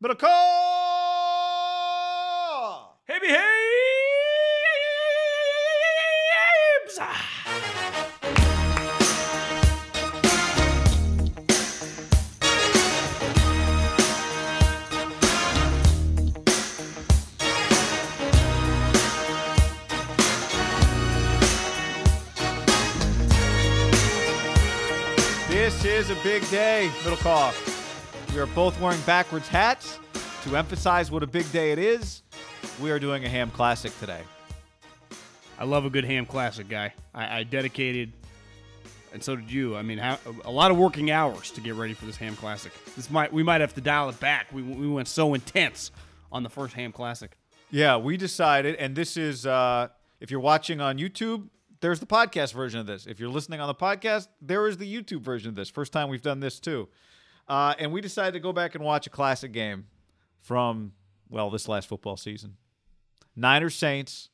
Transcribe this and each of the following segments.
Middle call! Hey, behaves! This is a big day, Middle Call. We are both wearing backwards hats to emphasize what a big day it is. We are doing a ham classic today. I love a good ham classic, guy. I, I dedicated, and so did you. I mean, how, a lot of working hours to get ready for this ham classic. This might we might have to dial it back. We, we went so intense on the first ham classic. Yeah, we decided, and this is uh, if you're watching on YouTube, there's the podcast version of this. If you're listening on the podcast, there is the YouTube version of this. First time we've done this too. Uh, and we decided to go back and watch a classic game from, well, this last football season. Niners Saints.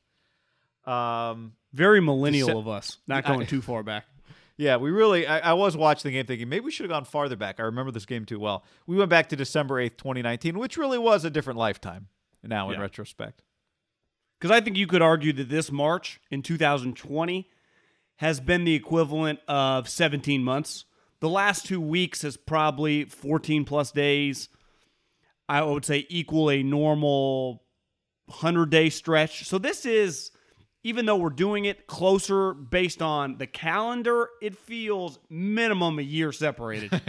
Um, Very millennial of us, not I- going too far back. yeah, we really, I, I was watching the game thinking maybe we should have gone farther back. I remember this game too well. We went back to December 8th, 2019, which really was a different lifetime now in Yeah. retrospect. Because I think you could argue that this March in 2020 has been the equivalent of 17 months. The last two weeks is probably 14 plus days. I would say equal a normal 100 day stretch. So this is, even though we're doing it closer based on the calendar, it feels minimum a year separated.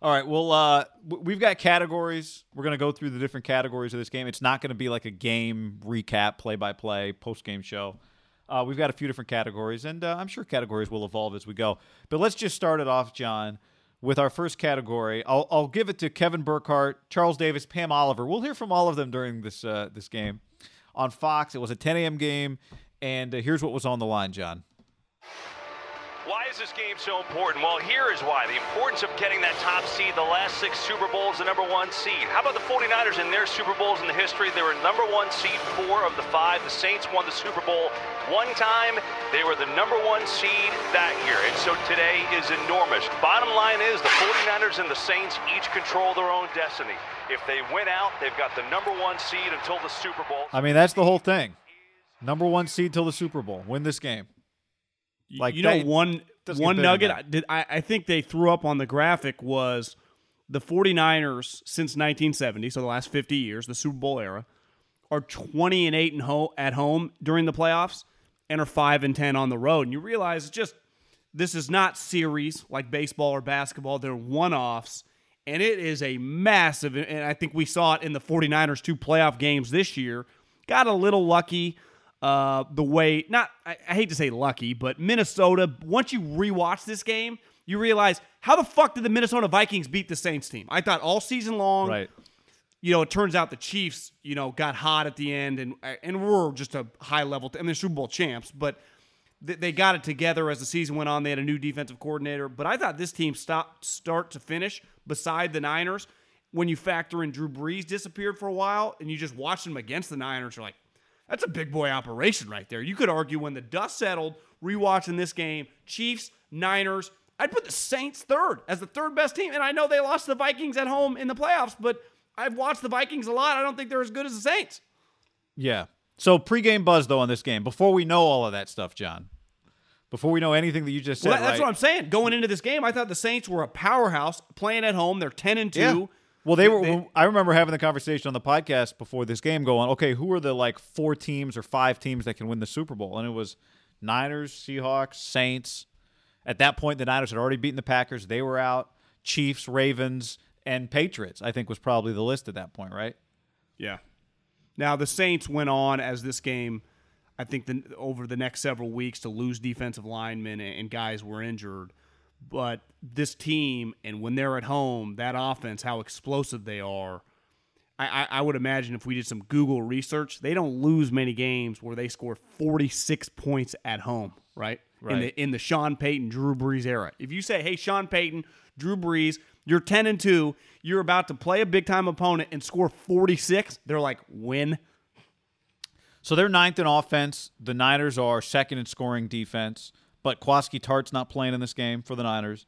All right. Well, uh, we've got categories. We're going to go through the different categories of this game. It's not going to be like a game recap, play by play, post game show. Uh, we've got a few different categories, and uh, I'm sure categories will evolve as we go. But let's just start it off, John, with our first category. I'll, I'll give it to Kevin Burkhardt, Charles Davis, Pam Oliver. We'll hear from all of them during this uh, this game on Fox. It was a 10 a.m. game, and uh, here's what was on the line, John. Why is this game so important? Well, here is why. The importance of getting that top seed, the last six Super Bowls, the number one seed. How about the 49ers in their Super Bowls in the history? They were number one seed four of the five. The Saints won the Super Bowl one time. They were the number one seed that year. And so today is enormous. Bottom line is the 49ers and the Saints each control their own destiny. If they win out, they've got the number one seed until the Super Bowl. I mean, that's the whole thing. Number one seed till the Super Bowl. Win this game. Like, you know, that- one doesn't one nugget. I, did, I, I think they threw up on the graphic was the 49ers since 1970, so the last 50 years, the Super Bowl era, are 20 and 8 and ho- at home during the playoffs and are 5 and 10 on the road. And you realize it's just this is not series like baseball or basketball, they're one-offs. And it is a massive, and I think we saw it in the 49ers two playoff games this year. Got a little lucky uh, the way not I, I hate to say lucky, but Minnesota. Once you rewatch this game, you realize how the fuck did the Minnesota Vikings beat the Saints team? I thought all season long, Right. you know, it turns out the Chiefs, you know, got hot at the end and and were just a high level. Team. I mean, they're Super Bowl champs, but th- they got it together as the season went on. They had a new defensive coordinator, but I thought this team stopped start to finish beside the Niners. When you factor in Drew Brees disappeared for a while, and you just watched them against the Niners, you're like, that's a big boy operation right there. You could argue when the dust settled, rewatching this game, Chiefs, Niners, I'd put the Saints third as the third best team. And I know they lost the Vikings at home in the playoffs, but I've watched the Vikings a lot. I don't think they're as good as the Saints. Yeah. So pregame buzz though on this game before we know all of that stuff, John. Before we know anything that you just said, Well, that's right? what I'm saying. Going into this game, I thought the Saints were a powerhouse playing at home. They're 10 and 2. Yeah. Well, they were. I remember having the conversation on the podcast before this game, going, "Okay, who are the like four teams or five teams that can win the Super Bowl?" And it was Niners, Seahawks, Saints. At that point, the Niners had already beaten the Packers. They were out. Chiefs, Ravens, and Patriots. I think was probably the list at that point, right? Yeah. Now the Saints went on as this game. I think the, over the next several weeks to lose defensive linemen and guys were injured, but this team and when they're at home, that offense, how explosive they are. I, I, I would imagine if we did some Google research, they don't lose many games where they score 46 points at home, right? In Right. the in the Sean Payton, Drew Brees era. If you say, "Hey, Sean Payton, Drew Brees, you're 10 and 2, you're about to play a big time opponent and score 46," they're like, "Win." So they're ninth in offense. The Niners are second in scoring defense. But Jaquiski Tartt's not playing in this game for the Niners.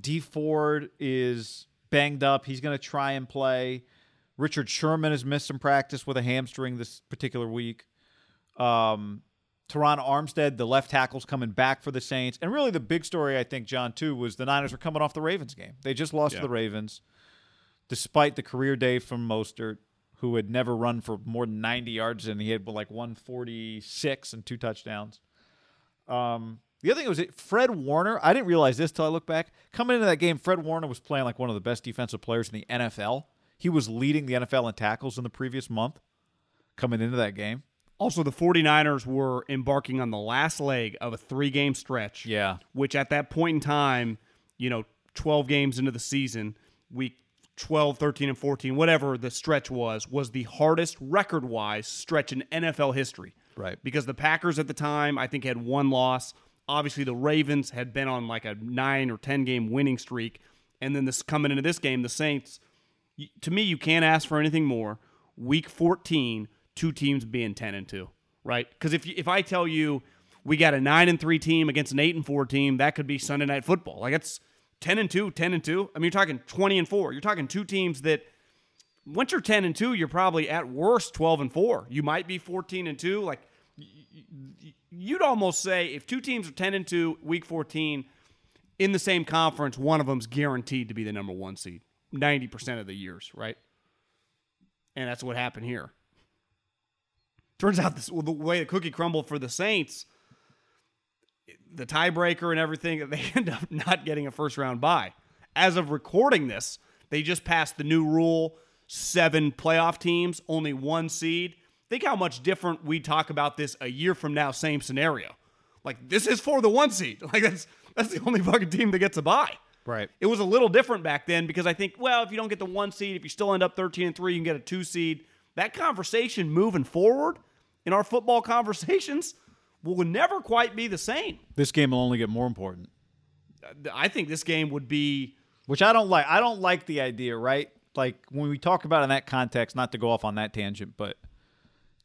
Dee Ford is banged up. He's going to try and play. Richard Sherman has missed some practice with a hamstring this particular week. Um, Terron Armstead, the left tackle's coming back for the Saints. And really, the big story, I think, John, too, was the Niners were coming off the Ravens game. They just lost Yeah. to the Ravens, despite the career day from Mostert, who had never run for more than 90 yards, and he had like 146 and two touchdowns. Um, the other thing was it, Fred Warner. I didn't realize this till I look back. Coming into that game, Fred Warner was playing like one of the best defensive players in the NFL. He was leading the NFL in tackles in the previous month coming into that game. Also, the 49ers were embarking on the last leg of a three game stretch. Yeah. Which at that point in time, you know, 12 games into the season, week 12, 13, and 14, whatever the stretch was, was the hardest record wise stretch in NFL history. Right. Because the Packers at the time, I think, had one loss. Obviously, the Ravens had been on like a nine or 10 game winning streak. And then this coming into this game, the Saints, to me, you can't ask for anything more. Week 14, two teams being 10 and 2, right? Because if, if I tell you we got a 9 and 3 team against an 8 and 4 team, that could be Sunday night football. Like it's 10 and 2, 10 and 2. I mean, you're talking 20 and 4. You're talking two teams that once you're 10 and 2, you're probably at worst 12 and 4. You might be 14 and 2. Like you'd almost say if two teams are 10 and 2 week 14 in the same conference, one of them's guaranteed to be the number 1 seed 90% of the years, right? And that's what happened here. Turns out this well, the way the cookie crumbled for the Saints, the tiebreaker and everything, they end up not getting a first round bye. As of recording this, they just passed the new rule seven playoff teams, only one seed. Think how much different we talk about this a year from now, same scenario. Like this is for the one seed. Like that's that's the only fucking team that gets a bye. Right. It was a little different back then because I think, well, if you don't get the one seed, if you still end up 13 and 3, you can get a two seed. That conversation moving forward in our football conversations will never quite be the same. This game will only get more important. Uh, I think this game would be Which I don't like. I don't like the idea, right? Like when we talk about in that context, not to go off on that tangent, but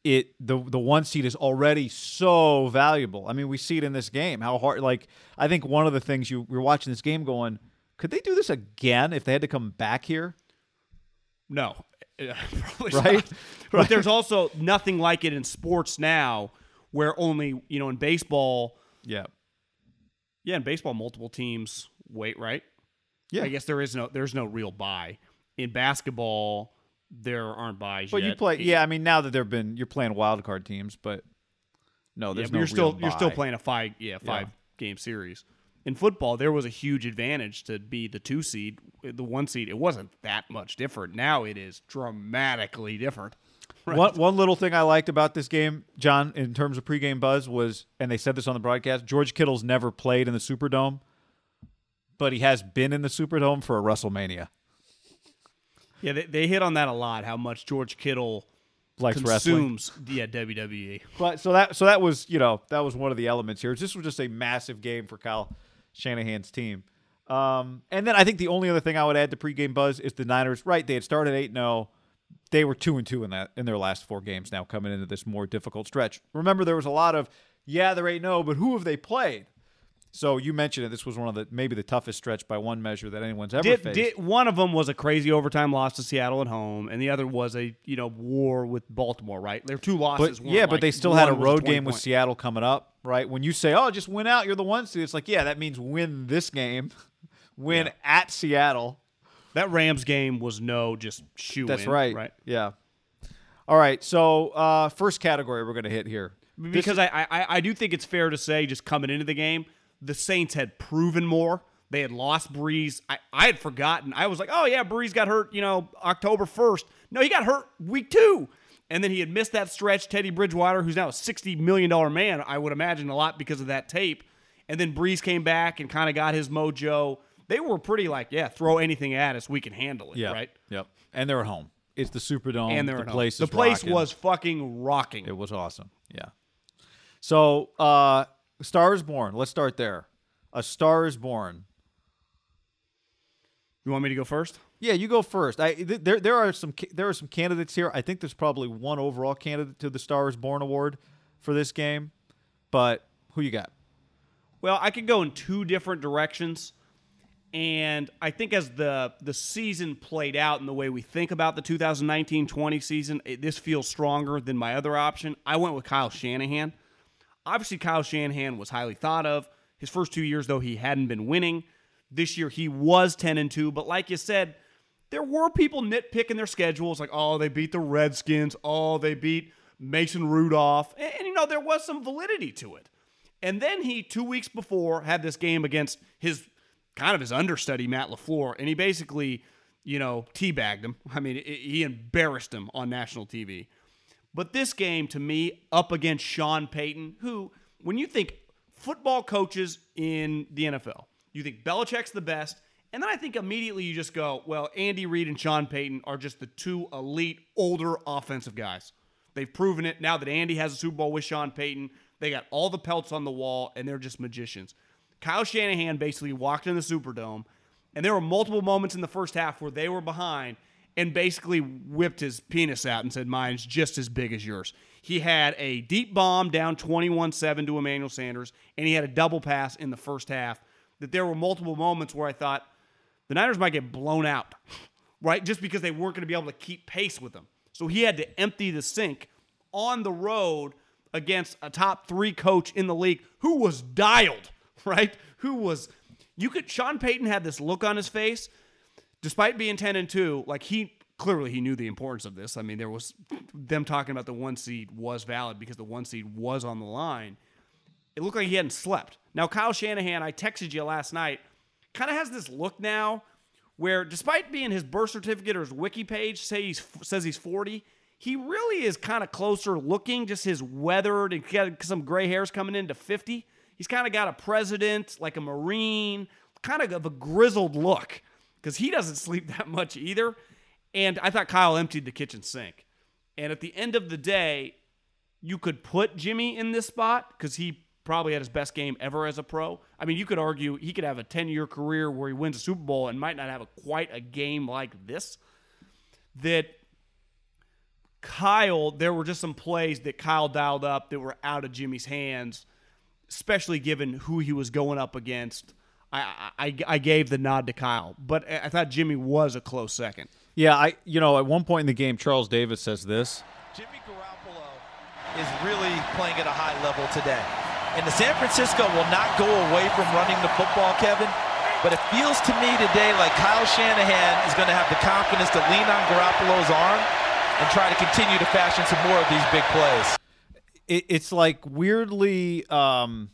it the the one seed is already so valuable. I mean, we see it in this game. How hard like I think one of the things you we're watching this game going, could they do this again if they had to come back here? no. Probably Right? not. But there's also nothing like it in sports now where only, you know, in baseball, Yeah. yeah, in baseball multiple teams wait, right? Yeah. I guess there is no there's no real buy. In basketball, there aren't buys But yet. you play yeah, I mean now that there've been you're playing wild card teams, but no, Yeah, there's but no you're still you're still playing a five yeah five game series. In football, there was a huge advantage to be the two seed. The one seed, it wasn't that much different. Now it is dramatically different. One one little thing I liked about this game, John, in terms of pregame buzz was, and they said this on the broadcast, George Kittle's never played in the Superdome, but he has been in the Superdome for a WrestleMania. Yeah, they, they hit on that a lot. How much George Kittle likes wrestling. consumes yeah WWE. But so that so that was you know that was one of the elements here. This was just a massive game for Kyle Shanahan's team. Um, and then I think the only other thing I would add to pregame buzz is the Niners. Right, they had started eight 0 They were two and two in that in their last four games. Now coming into this more difficult stretch. Remember, there was a lot of yeah, they're eight 0 but who have they played? So you mentioned it. This was one of the maybe the toughest stretch by one measure that anyone's ever Did, faced. did, one of them was a crazy overtime loss to Seattle at home, and the other was a you know war with Baltimore. Right, their two losses. But yeah, but they still had a road 20 game with. Seattle coming up, right? When you say, "Oh, just win out, you're the one seed," it's like, yeah, that means win this game, win at Seattle. That Rams game was no just shoe. That's in, right. Right. Yeah. All right. So uh, first category we're going to hit here. Because is- I, I I do think it's fair to say just coming into the game, the Saints had proven more. They had lost Brees. I, I had forgotten. I was like, oh yeah, Brees got hurt, you know, October first. No, he got hurt week two. And then he had missed that stretch. Teddy Bridgewater, who's now a sixty million dollar man, I would imagine a lot because of that tape. And then Brees came back and kind of got his mojo. They were pretty like, yeah, throw anything at us, we can handle it, yeah. right? Yep. And they're at home. It's the Superdome. And they're the at home. place. The place rocking. was fucking rocking. It was awesome. Yeah. So, uh, Star is Born. Let's start there. A Star is Born. You want me to go first? Yeah, you go first. I th- there there are some ca- there are some candidates here. I think there's probably one overall candidate to the Star is Born award for this game. But who you got? Well, I could go in two different directions. And I think as the the season played out and the way we think about the 2019-20 season, it, this feels stronger than my other option. I went with Kyle Shanahan. Obviously, Kyle Shanahan was highly thought of. His first two years, though, he hadn't been winning. This year, he was 10 and 2. But like you said, there were people nitpicking their schedules, like, oh, they beat the Redskins. Oh, they beat Mason Rudolph. And, and, you know, there was some validity to it. And then he, two weeks before, had this game against his kind of his understudy, Matt LaFleur, and he basically, you know, teabagged him. I mean, he embarrassed him on national TV. But this game, to me, up against Sean Payton, who, when you think football coaches in the NFL, you think Belichick's the best, and then I think immediately you just go, well, Andy Reid and Sean Payton are just the two elite, older offensive guys. They've proven it now that Andy has a Super Bowl with Sean Payton. They got all the pelts on the wall, and they're just magicians. Kyle Shanahan basically walked in the Superdome, and there were multiple moments in the first half where they were behind and basically whipped his penis out and said, Mine's just as big as yours. He had a deep bomb down 21 7 to Emmanuel Sanders, and he had a double pass in the first half. That there were multiple moments where I thought the Niners might get blown out, right? Just because they weren't going to be able to keep pace with them. So he had to empty the sink on the road against a top three coach in the league who was dialed, right? Who was, you could, Sean Payton had this look on his face, despite being 10 and 2, like he, clearly he knew the importance of this. I mean, there was, them talking about the one seed was valid because the one seed was on the line. It looked like he hadn't slept. Now, Kyle Shanahan, I texted you last night, kind of has this look now where despite being his birth certificate or his wiki page say he's, says he's 40, he really is kind of closer looking, just his weathered and got some gray hairs coming into 50. He's kind of got a president, like a Marine, kind of of a grizzled look because he doesn't sleep that much either. And I thought Kyle emptied the kitchen sink. And at the end of the day, you could put Jimmy in this spot because he probably had his best game ever as a pro. I mean, you could argue he could have a 10 year career where he wins a Super Bowl and might not have a, quite a game like this. That Kyle, there were just some plays that Kyle dialed up that were out of Jimmy's hands, especially given who he was going up against. I, I, I gave the nod to Kyle, but I thought Jimmy was a close second. Yeah, I you know at one point in the game, Charles Davis says this. Jimmy Garoppolo is really playing at a high level today. And the San Francisco will not go away from running the football, Kevin. But it feels to me today like Kyle Shanahan is going to have the confidence to lean on Garoppolo's arm and try to continue to fashion some more of these big plays. It, it's like weirdly, um,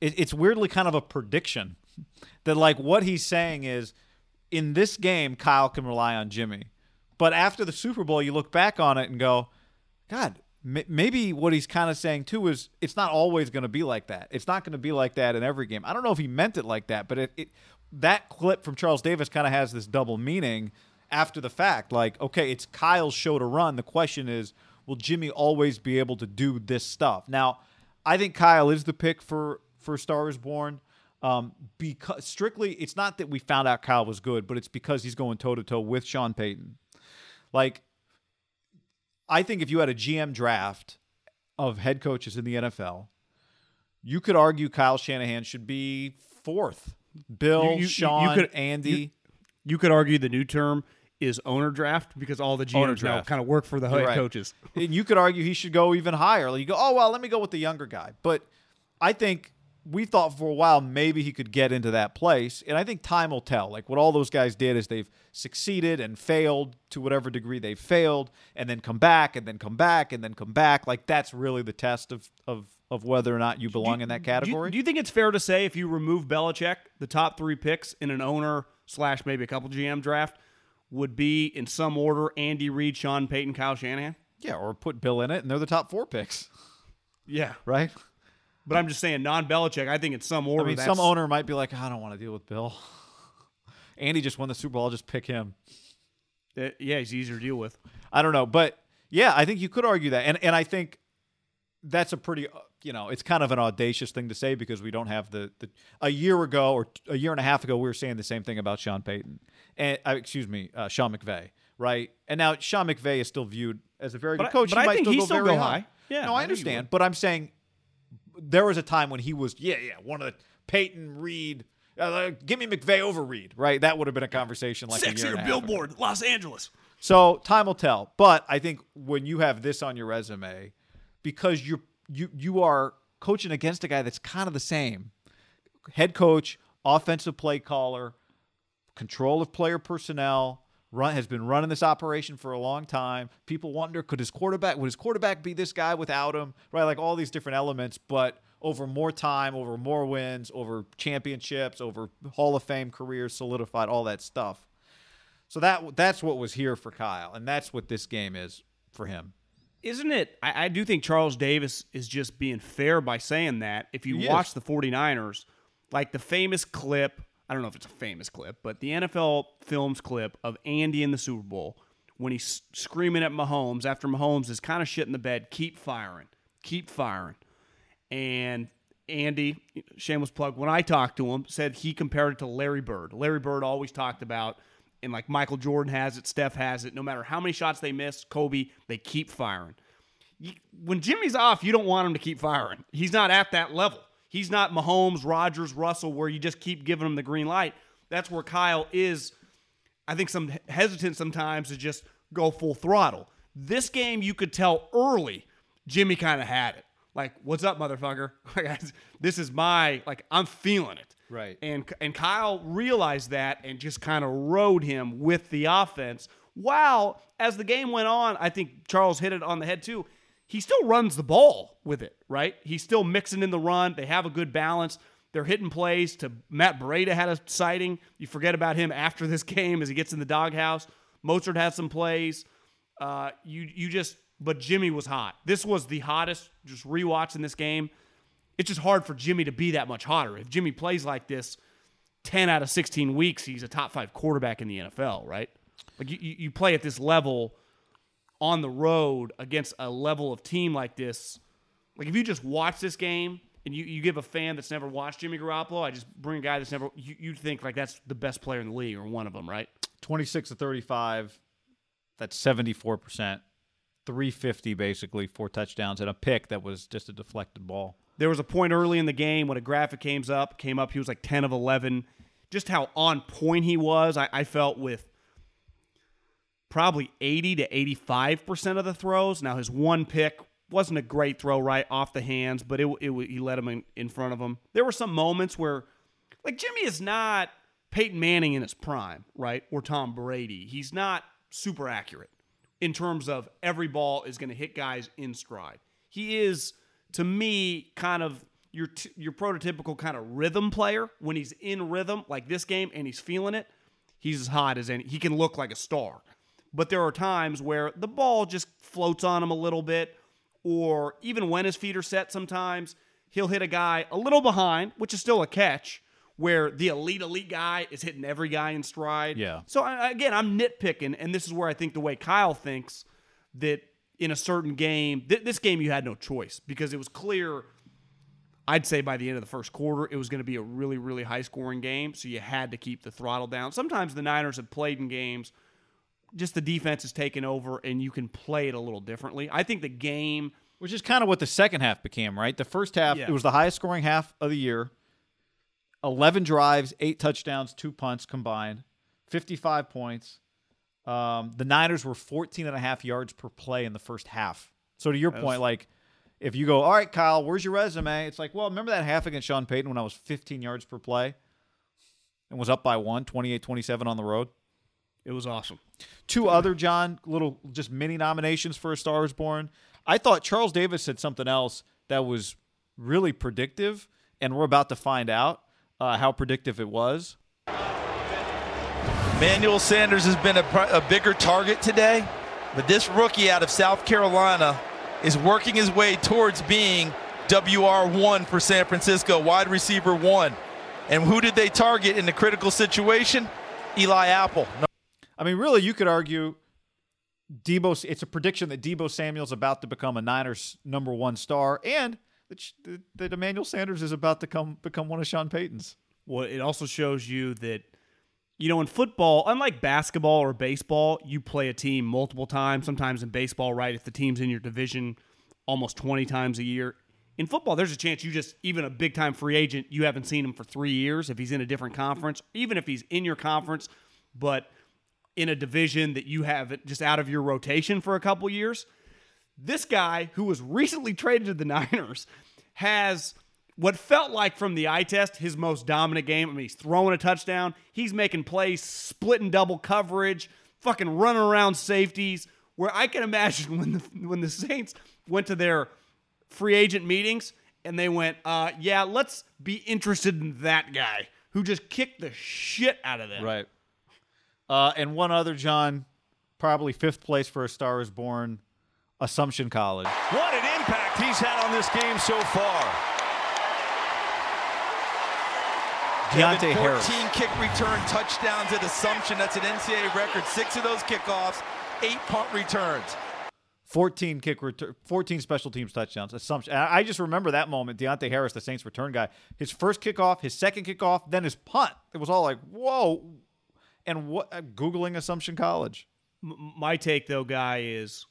it, it's weirdly kind of a prediction that like what he's saying is in this game, Kyle can rely on Jimmy, but after the Super Bowl, you look back on it and go, God, maybe what he's kind of saying too is it's not always going to be like that. It's not going to be like that in every game. I don't know if he meant it like that, but it, it that clip from Charles Davis kind of has this double meaning after the fact. Like, okay, it's Kyle's show to run. The question is, will Jimmy always be able to do this stuff? Now, I think Kyle is the pick for for Stars Born. Um, because strictly, it's not that we found out Kyle was good, but it's because he's going toe to toe with Sean Payton. Like, I think if you had a GM draft of head coaches in the NFL, you could argue Kyle Shanahan should be fourth. Bill, You- you- you Sean, could- Andy. you- You could argue the new term is owner draft because all the GMs now draft. kind of work for the head right. coaches. and you could argue he should go even higher. Like you go, oh well, let me go with the younger guy. But I think we thought for a while maybe he could get into that place, and I think time will tell. Like what all those guys did is they've succeeded and failed to whatever degree they've failed, and then come back, and then come back, and then come back. Like that's really the test of of of whether or not you belong in that Do you- category. Do you, think it's fair to say if you remove Belichick, the top three picks in an owner slash maybe a couple GM draft would be in some order Andy Reid, Sean Payton, Kyle Shanahan? yeah, or put Bill in it, and they're the top four picks, Yeah, right? But I'm just saying non Belichick. I think it's some order. I mean, that's- some owner might be like, I don't want to deal with Bill. Andy just won the Super Bowl. I'll just pick him. uh, yeah, he's easier to deal with. I don't know, but yeah, I think you could argue that, and and I think that's a pretty, uh, you know, it's kind of an audacious thing to say because we don't have the the a year ago or a year and a half ago we were saying the same thing about Sean Payton and uh, excuse me, uh, Sean McVay, right? And now Sean McVay is still viewed as a very But good I- coach. but he I might think still he go still go high. high. Yeah, no, I I understand, but I'm saying there was a time when he was, yeah, yeah, one of the Payton Reid. Uh, give me McVay over Reid, right? That would have been a conversation like a year and a half. Los Angeles. So time will tell. But I think when you have this on your resume, because you you you are coaching against a guy that's kind of the same, head coach, offensive play caller, control of player personnel, run has been running this operation for a long time. People wonder could his quarterback would his quarterback be this guy without him? Right, like all these different elements, but over more time, over more wins, over championships, over Hall of Fame careers solidified, all that stuff. So that that's what was here for Kyle, and that's what this game is for him. Isn't it? I, I do think Charles Davis is just being fair by saying that. If you He watch is. the 49ers, like the famous clip, I don't know if it's a famous clip, but the NFL Films clip of Andy in the Super Bowl when he's screaming at Mahomes after Mahomes is kind of shit in the bed, keep firing, keep firing. And Andy, shameless plug, when I talked to him, said he compared it to Larry Bird. Larry Bird always talked about, and like Michael Jordan has it, Steph has it, no matter how many shots they miss, Kobe, they keep firing. When Jimmy's off, you don't want him to keep firing. He's not at that level. He's not Mahomes, Rodgers, Russell, where you just keep giving him the green light. That's where Kyle is. I think some hesitant sometimes to just go full throttle. This game, you could tell early, Jimmy kind of had it. Like, what's up, motherfucker? This is my like, I'm feeling it. Right. And and Kyle realized that and just kind of rode him with the offense. While as the game went on, I think Charles hit it on the head too. He still runs the ball with it, right? He's still mixing in the run. They have a good balance. They're hitting plays to Matt Breida had a sighting. You forget about him after this game as he gets in the doghouse. Mostert had some plays. Uh, you you just but Jimmy was hot. This was the hottest. Just rewatching this game, it's just hard for Jimmy to be that much hotter. If Jimmy plays like this, ten out of sixteen weeks, he's a top five quarterback in the NFL, right? Like you, you you play at this level on the road against a level of team like this. Like if you just watch this game and you, you give a fan that's never watched Jimmy Garoppolo, I just bring a guy that's never you, you think like that's the best player in the league or one of them, right? Twenty six to thirty five. That's seventy four percent. 350 basically, four touchdowns and a pick that was just a deflected ball. There was a point early in the game when a graphic came up, came up, he was like 10 of 11. Just how on point he was, I, I felt with probably 80 to 85% of the throws. Now, his one pick wasn't a great throw right off the hands, but it, it, he let him in, in front of him. There were some moments where, like, Jimmy is not Peyton Manning in his prime, right? Or Tom Brady. He's not super accurate in terms of every ball is going to hit guys in stride. He is, to me, kind of your t- your prototypical kind of rhythm player. When he's in rhythm, like this game, and he's feeling it, he's as hot as any. He can look like a star. But there are times where the ball just floats on him a little bit, or even when his feet are set, sometimes he'll hit a guy a little behind, which is still a catch. Where the elite elite guy is hitting every guy in stride. Yeah. So again, I'm nitpicking, and this is where I think the way Kyle thinks that in a certain game. Th- this game, you had no choice because it was clear. I'd say by the end of the first quarter, it was going to be a really, really high scoring game. So you had to keep the throttle down. Sometimes the Niners have played in games, just the defense is taken over and you can play it a little differently. I think the game. Which is kind of what the second half became, right? The first half, Yeah. it was the highest scoring half of the year. 11 drives, eight touchdowns, two punts combined, 55 points. Um, the Niners were 14 and a half yards per play in the first half. So to your point, like if you go, all right, Kyle, where's your resume? It's like, well, remember that half against Sean Payton when I was 15 yards per play and was up by one, 28-27 on the road? It was awesome. Two other John little just mini nominations for a Star is Born. I thought Charles Davis said something else that was really predictive, and we're about to find out uh, how predictive it was. Manuel Sanders has been a, a bigger target today, but this rookie out of South Carolina is working his way towards being WR1 for San Francisco, wide receiver one. And who did they target in the critical situation? Eli Apple. I mean, really, you could argue Deebo. It's a prediction that Deebo Samuel's about to become a Niners number one star, and that, that, Emmanuel Sanders is about to come become one of Sean Payton's. Well, it also shows you that, you know, in football, unlike basketball or baseball, you play a team multiple times. Sometimes in baseball, right, if the team's in your division almost 20 times a year. In football, there's a chance you just, even a big time free agent, you haven't seen him for three years if he's in a different conference, even if he's in your conference, but in a division that you have just out of your rotation for a couple years. This guy, who was recently traded to the Niners, has what felt like from the eye test his most dominant game. I mean, he's throwing a touchdown, he's making plays, splitting double coverage, fucking running around safeties. Where I can imagine when the when the Saints went to their free agent meetings and they went, uh, "Yeah, let's be interested in that guy who just kicked the shit out of them." Right. Uh, and one other, John, probably fifth place for a Star is Born, Assumption College. What an impact he's had on this game so far. Deonte Kevin, 14 Harris. kick return touchdowns at Assumption. That's an NCAA record. Six of those kickoffs, eight punt returns. 14 kick return, 14 special teams touchdowns. Assumption. I I just remember that moment. Deonte Harris, the Saints return guy, his first kickoff, his second kickoff, then his punt. It was all like, whoa. And what? uh, Googling Assumption College. M- my take though guy is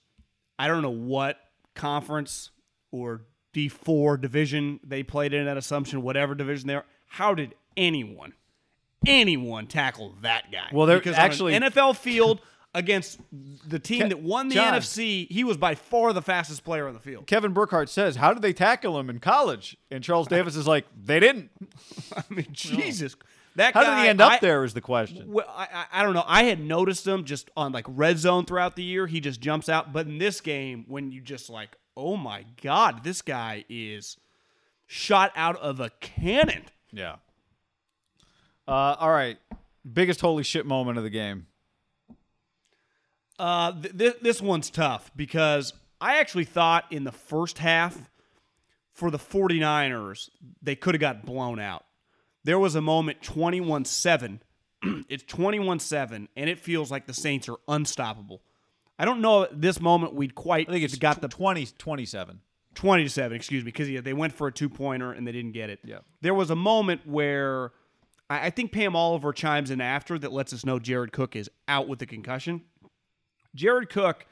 i don't know what conference or d4 division they played in at assumption whatever division they're how did anyone anyone tackle that guy Well, they're because on an actually- nfl field against the team Ke- that won the John. nfc he was by far the fastest player on the field Kevin Burkhardt says, "How did they tackle him in college?" And Charles Davis is like, "They didn't." i mean jesus that How guy, did he end up I- there? Is the question. Well, I, I I don't know. I had noticed him just on like red zone throughout the year. He just jumps out. But in this game, when you just like, oh my god, this guy is shot out of a cannon. Yeah. Uh, all right. Biggest holy shit moment of the game. Uh, th- th- this one's tough because I actually thought in the first half for the 49ers, they could have got blown out. There was a moment 21 7. it's 21 7, and it feels like the Saints are unstoppable. I don't know at this moment we'd quite I think it's got got the the 20, 27. 20 to 7, excuse me, because yeah, they went for a two pointer and they didn't get it. Yeah. There was a moment where I, I think Pam Oliver chimes in after that lets us know Jared Cook is out with the concussion. Jared Cook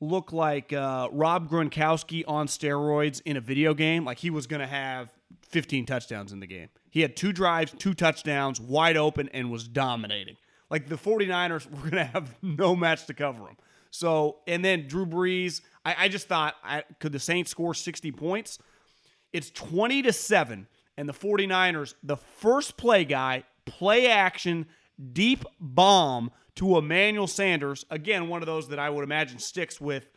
looked like uh, Rob Gronkowski on steroids in a video game. Like he was going to have 15 touchdowns in the game. He had two drives, two touchdowns, wide open, and was dominating. Like the 49ers were going to have no match to cover him. So, and then Drew Brees, I, I just thought, I, could the Saints score 60 points? It's 20 to 7. And the 49ers, the first play guy, play action, deep bomb to Emmanuel Sanders. Again, one of those that I would imagine sticks with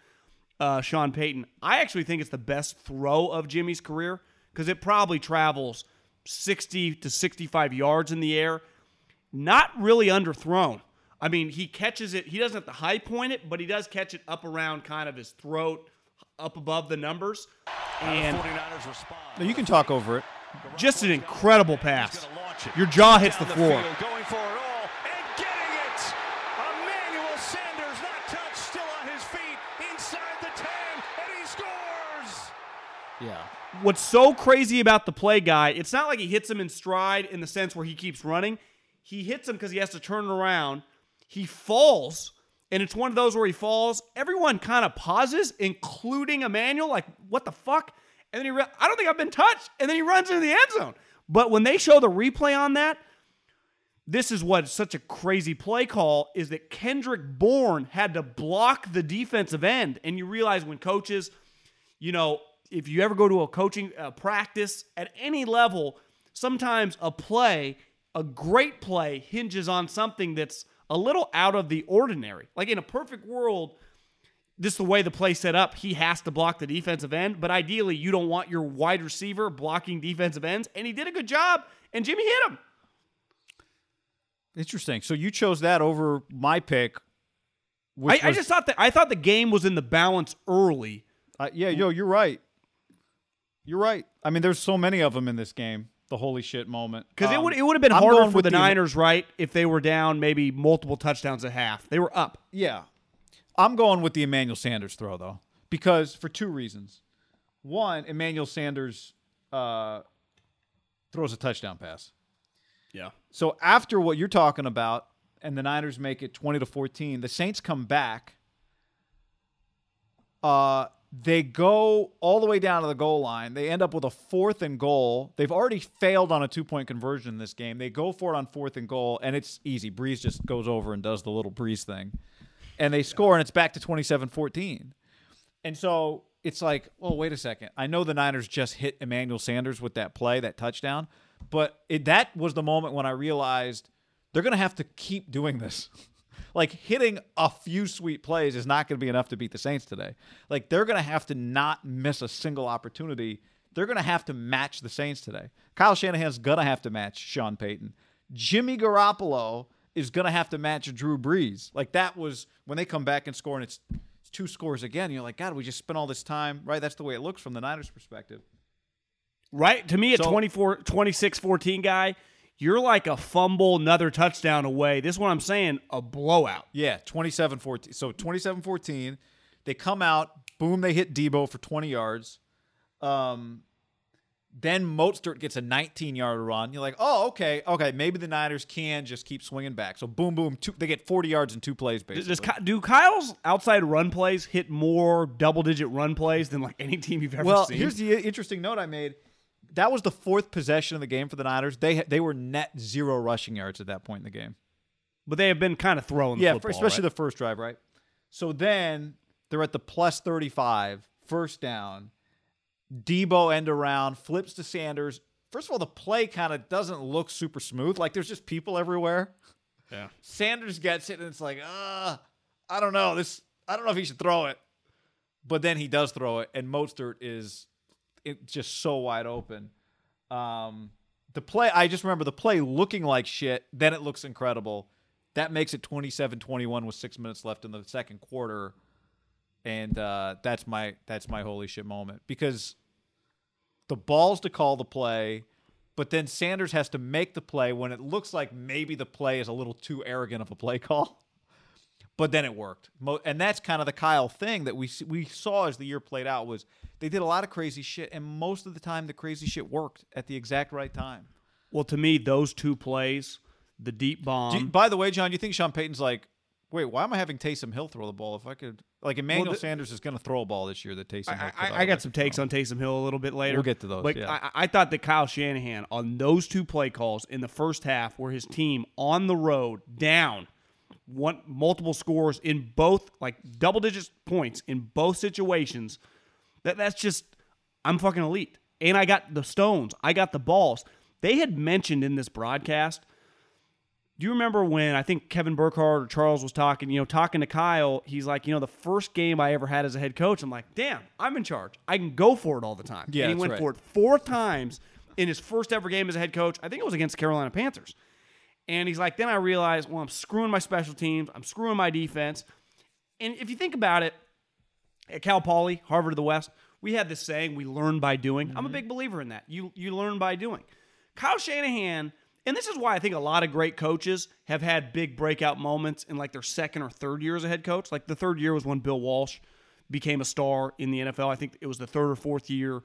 uh, Sean Payton. I actually think it's the best throw of Jimmy's career because it probably travels 60 to 65 yards in the air. Not really underthrown. I mean, he catches it. He doesn't have to high point it, but he does catch it up around kind of his throat, up above the numbers. And 49ers respond. No, you can talk over it. just an incredible pass. Gonna launch it. Your jaw hits the floor. field, going for it all and getting it. Emmanuel Sanders not touched, still on his feet inside the 10. What's so crazy about the play guy, it's not like he hits him in stride in the sense where he keeps running. He hits him because he has to turn around. He falls, and it's one of those where he falls. Everyone kind of pauses, including Emmanuel, like, what the fuck? And then he, re- I don't think I've been touched. And then he runs into the end zone. But when they show the replay on that, this is what such a crazy play call is that Kendrick Bourne had to block the defensive end. And you realize when coaches, you know, if you ever go to a coaching uh, practice at any level, sometimes a play, a great play, hinges on something that's a little out of the ordinary. Like in a perfect world, this is the way the play set up. He has to block the defensive end, but ideally, you don't want your wide receiver blocking defensive ends. And he did a good job, and Jimmy hit him. Interesting. So you chose that over my pick. I, which I just thought that I thought the game was in the balance early. Uh, yeah, yo, you're right. You're right. I mean, there's so many of them in this game. The holy shit moment. Because it Um, would it would have been I'm harder for the Niners, right, if they were down maybe multiple touchdowns at half. They were up. Yeah, I'm going with the Emmanuel Sanders throw though, because for two reasons. One, Emmanuel Sanders uh, throws a touchdown pass. Yeah. So after what you're talking about, and the Niners make it 20 to 14, the Saints come back. Uh, they go all the way down to the goal line. They end up with a fourth and goal. They've already failed on a two point conversion in this game. They go for it on fourth and goal, and it's easy. Brees just goes over and does the little Brees thing. And they score, and it's back to 27 14. And so it's like, well, wait a second. I know the Niners just hit Emmanuel Sanders with that play, that touchdown, but it, that was the moment when I realized they're going to have to keep doing this. like hitting a few sweet plays is not going to be enough to beat the Saints today. Like they're going to have to not miss a single opportunity. They're going to have to match the Saints today. Kyle Shanahan's going to have to match Sean Payton. Jimmy Garoppolo is going to have to match Drew Brees. Like that was when they come back and score and it's, it's two scores again. You're like, God, we just spent all this time, right? That's the way it looks from the Niners' perspective. Right? To me, a So- 24, 26 14 guy, you're like a fumble, another touchdown away. This is what I'm saying a blowout. Yeah, 27 14. So 27 14. They come out, boom, they hit Deebo for 20 yards. Um, then Mostert gets a 19 yard run. You're like, oh, okay, okay, maybe the Niners can just keep swinging back. So boom, boom, two, they get 40 yards in two plays, basically. Does, Ky- do Kyle's outside run plays hit more double digit run plays than like any team you've ever well, seen? here's the interesting note I made. That was the fourth possession of the game for the Niners. They they were net zero rushing yards at that point in the game. but they have been kind of throwing the yeah, football, especially right? the first drive, right? So then they're at the plus 35, first down. Deebo end around, flips to Sanders. First of all, the play kind of doesn't look super smooth. Like there's just people everywhere. Yeah. Sanders gets it, and it's like, uh, I don't know. This I don't know if he should throw it. But then he does throw it, and Mostert is it, just so wide open. Um, the play, I just remember the play looking like shit. Then it looks incredible. That makes it 27-21 with six minutes left in the second quarter, and uh, that's my that's my holy shit moment because the balls to call the play, but then Sanders has to make the play when it looks like maybe the play is a little too arrogant of a play call. But then it worked, Mo- and that's kind of the Kyle thing that we we saw as the year played out was they did a lot of crazy shit, and most of the time the crazy shit worked at the exact right time. Well, to me, those two plays, the deep bomb. You- by the way, John, you think Sean Payton's like, wait, why am I having Taysom Hill throw the ball? If I could, like Emmanuel the- Sanders is going to throw a ball this year that Taysom Hill. I, I, I got some takes on Taysom Hill a little bit later. We'll get to those, But yeah. I, I thought that Kyle Shanahan on those two play calls in the first half, where his team on the road down, one multiple scores in both, like double digit points in both situations. That that's just I'm fucking elite, and I got the stones, I got the balls. They had mentioned in this broadcast do you remember when I think Kevin Burkhardt or Charles was talking, you know, talking to Kyle? He's like, you know, the first game I ever had as a head coach, I'm like, damn, I'm in charge. I can go for it all the time. Yeah, and he went right. for it four times in his first ever game as a head coach. I think it was against Carolina Panthers. And he's like, then I realized, well, I'm screwing my special teams, I'm screwing my defense. And if you think about it, at Cal Poly, Harvard of the West, we had this saying, we learn by doing. I'm a mm-hmm. big believer in that. You you learn by doing. Kyle Shanahan, and this is why I think a lot of great coaches have had big breakout moments in like their second or third year as a head coach. Like the third year was when Bill Walsh became a star in the NFL. I think it was the third or fourth year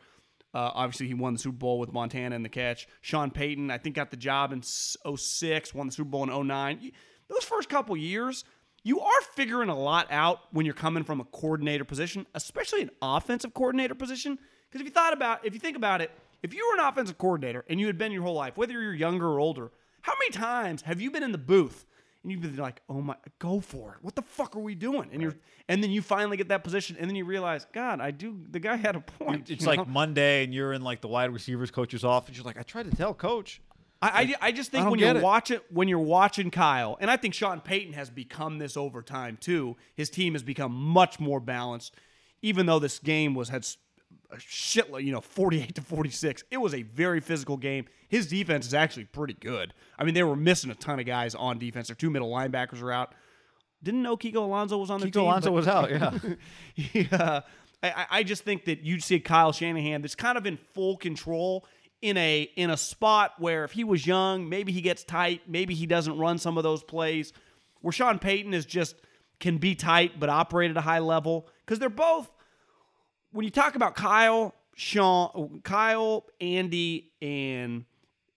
Uh, obviously, he won the Super Bowl with Montana in the catch. Sean Payton, I think, got the job in 06, won the Super Bowl in 09. Those first couple years, you are figuring a lot out when you're coming from a coordinator position, especially an offensive coordinator position. Because if you thought about, if you think about it, if you were an offensive coordinator and you had been your whole life, whether you're younger or older, how many times have you been in the booth and you'd be like, "Oh my, go for it! What the fuck are we doing?" And you're, and then you finally get that position, and then you realize, God, I do. The guy had a point. It's you like know? Monday, and you're in like the wide receivers coach's office. You're like, I tried to tell coach. I, I, I just think I when you're it. watching when you're watching Kyle, and I think Sean Payton has become this over time too. His team has become much more balanced, even though this game was had a shitload, you know, 48 to 46. It was a very physical game. His defense is actually pretty good. I mean, they were missing a ton of guys on defense. Their two middle linebackers were out. Didn't know Kiko Alonso was on the Kiko team. Alonso was out. Yeah. yeah. Uh, I, I- I just think that you'd see Kyle Shanahan that's kind of in full control in a in a spot where if he was young, maybe he gets tight, maybe he doesn't run some of those plays. Where Sean Payton is just can be tight but operate at a high level because they're both. When you talk about Kyle, Sean, Kyle, Andy, and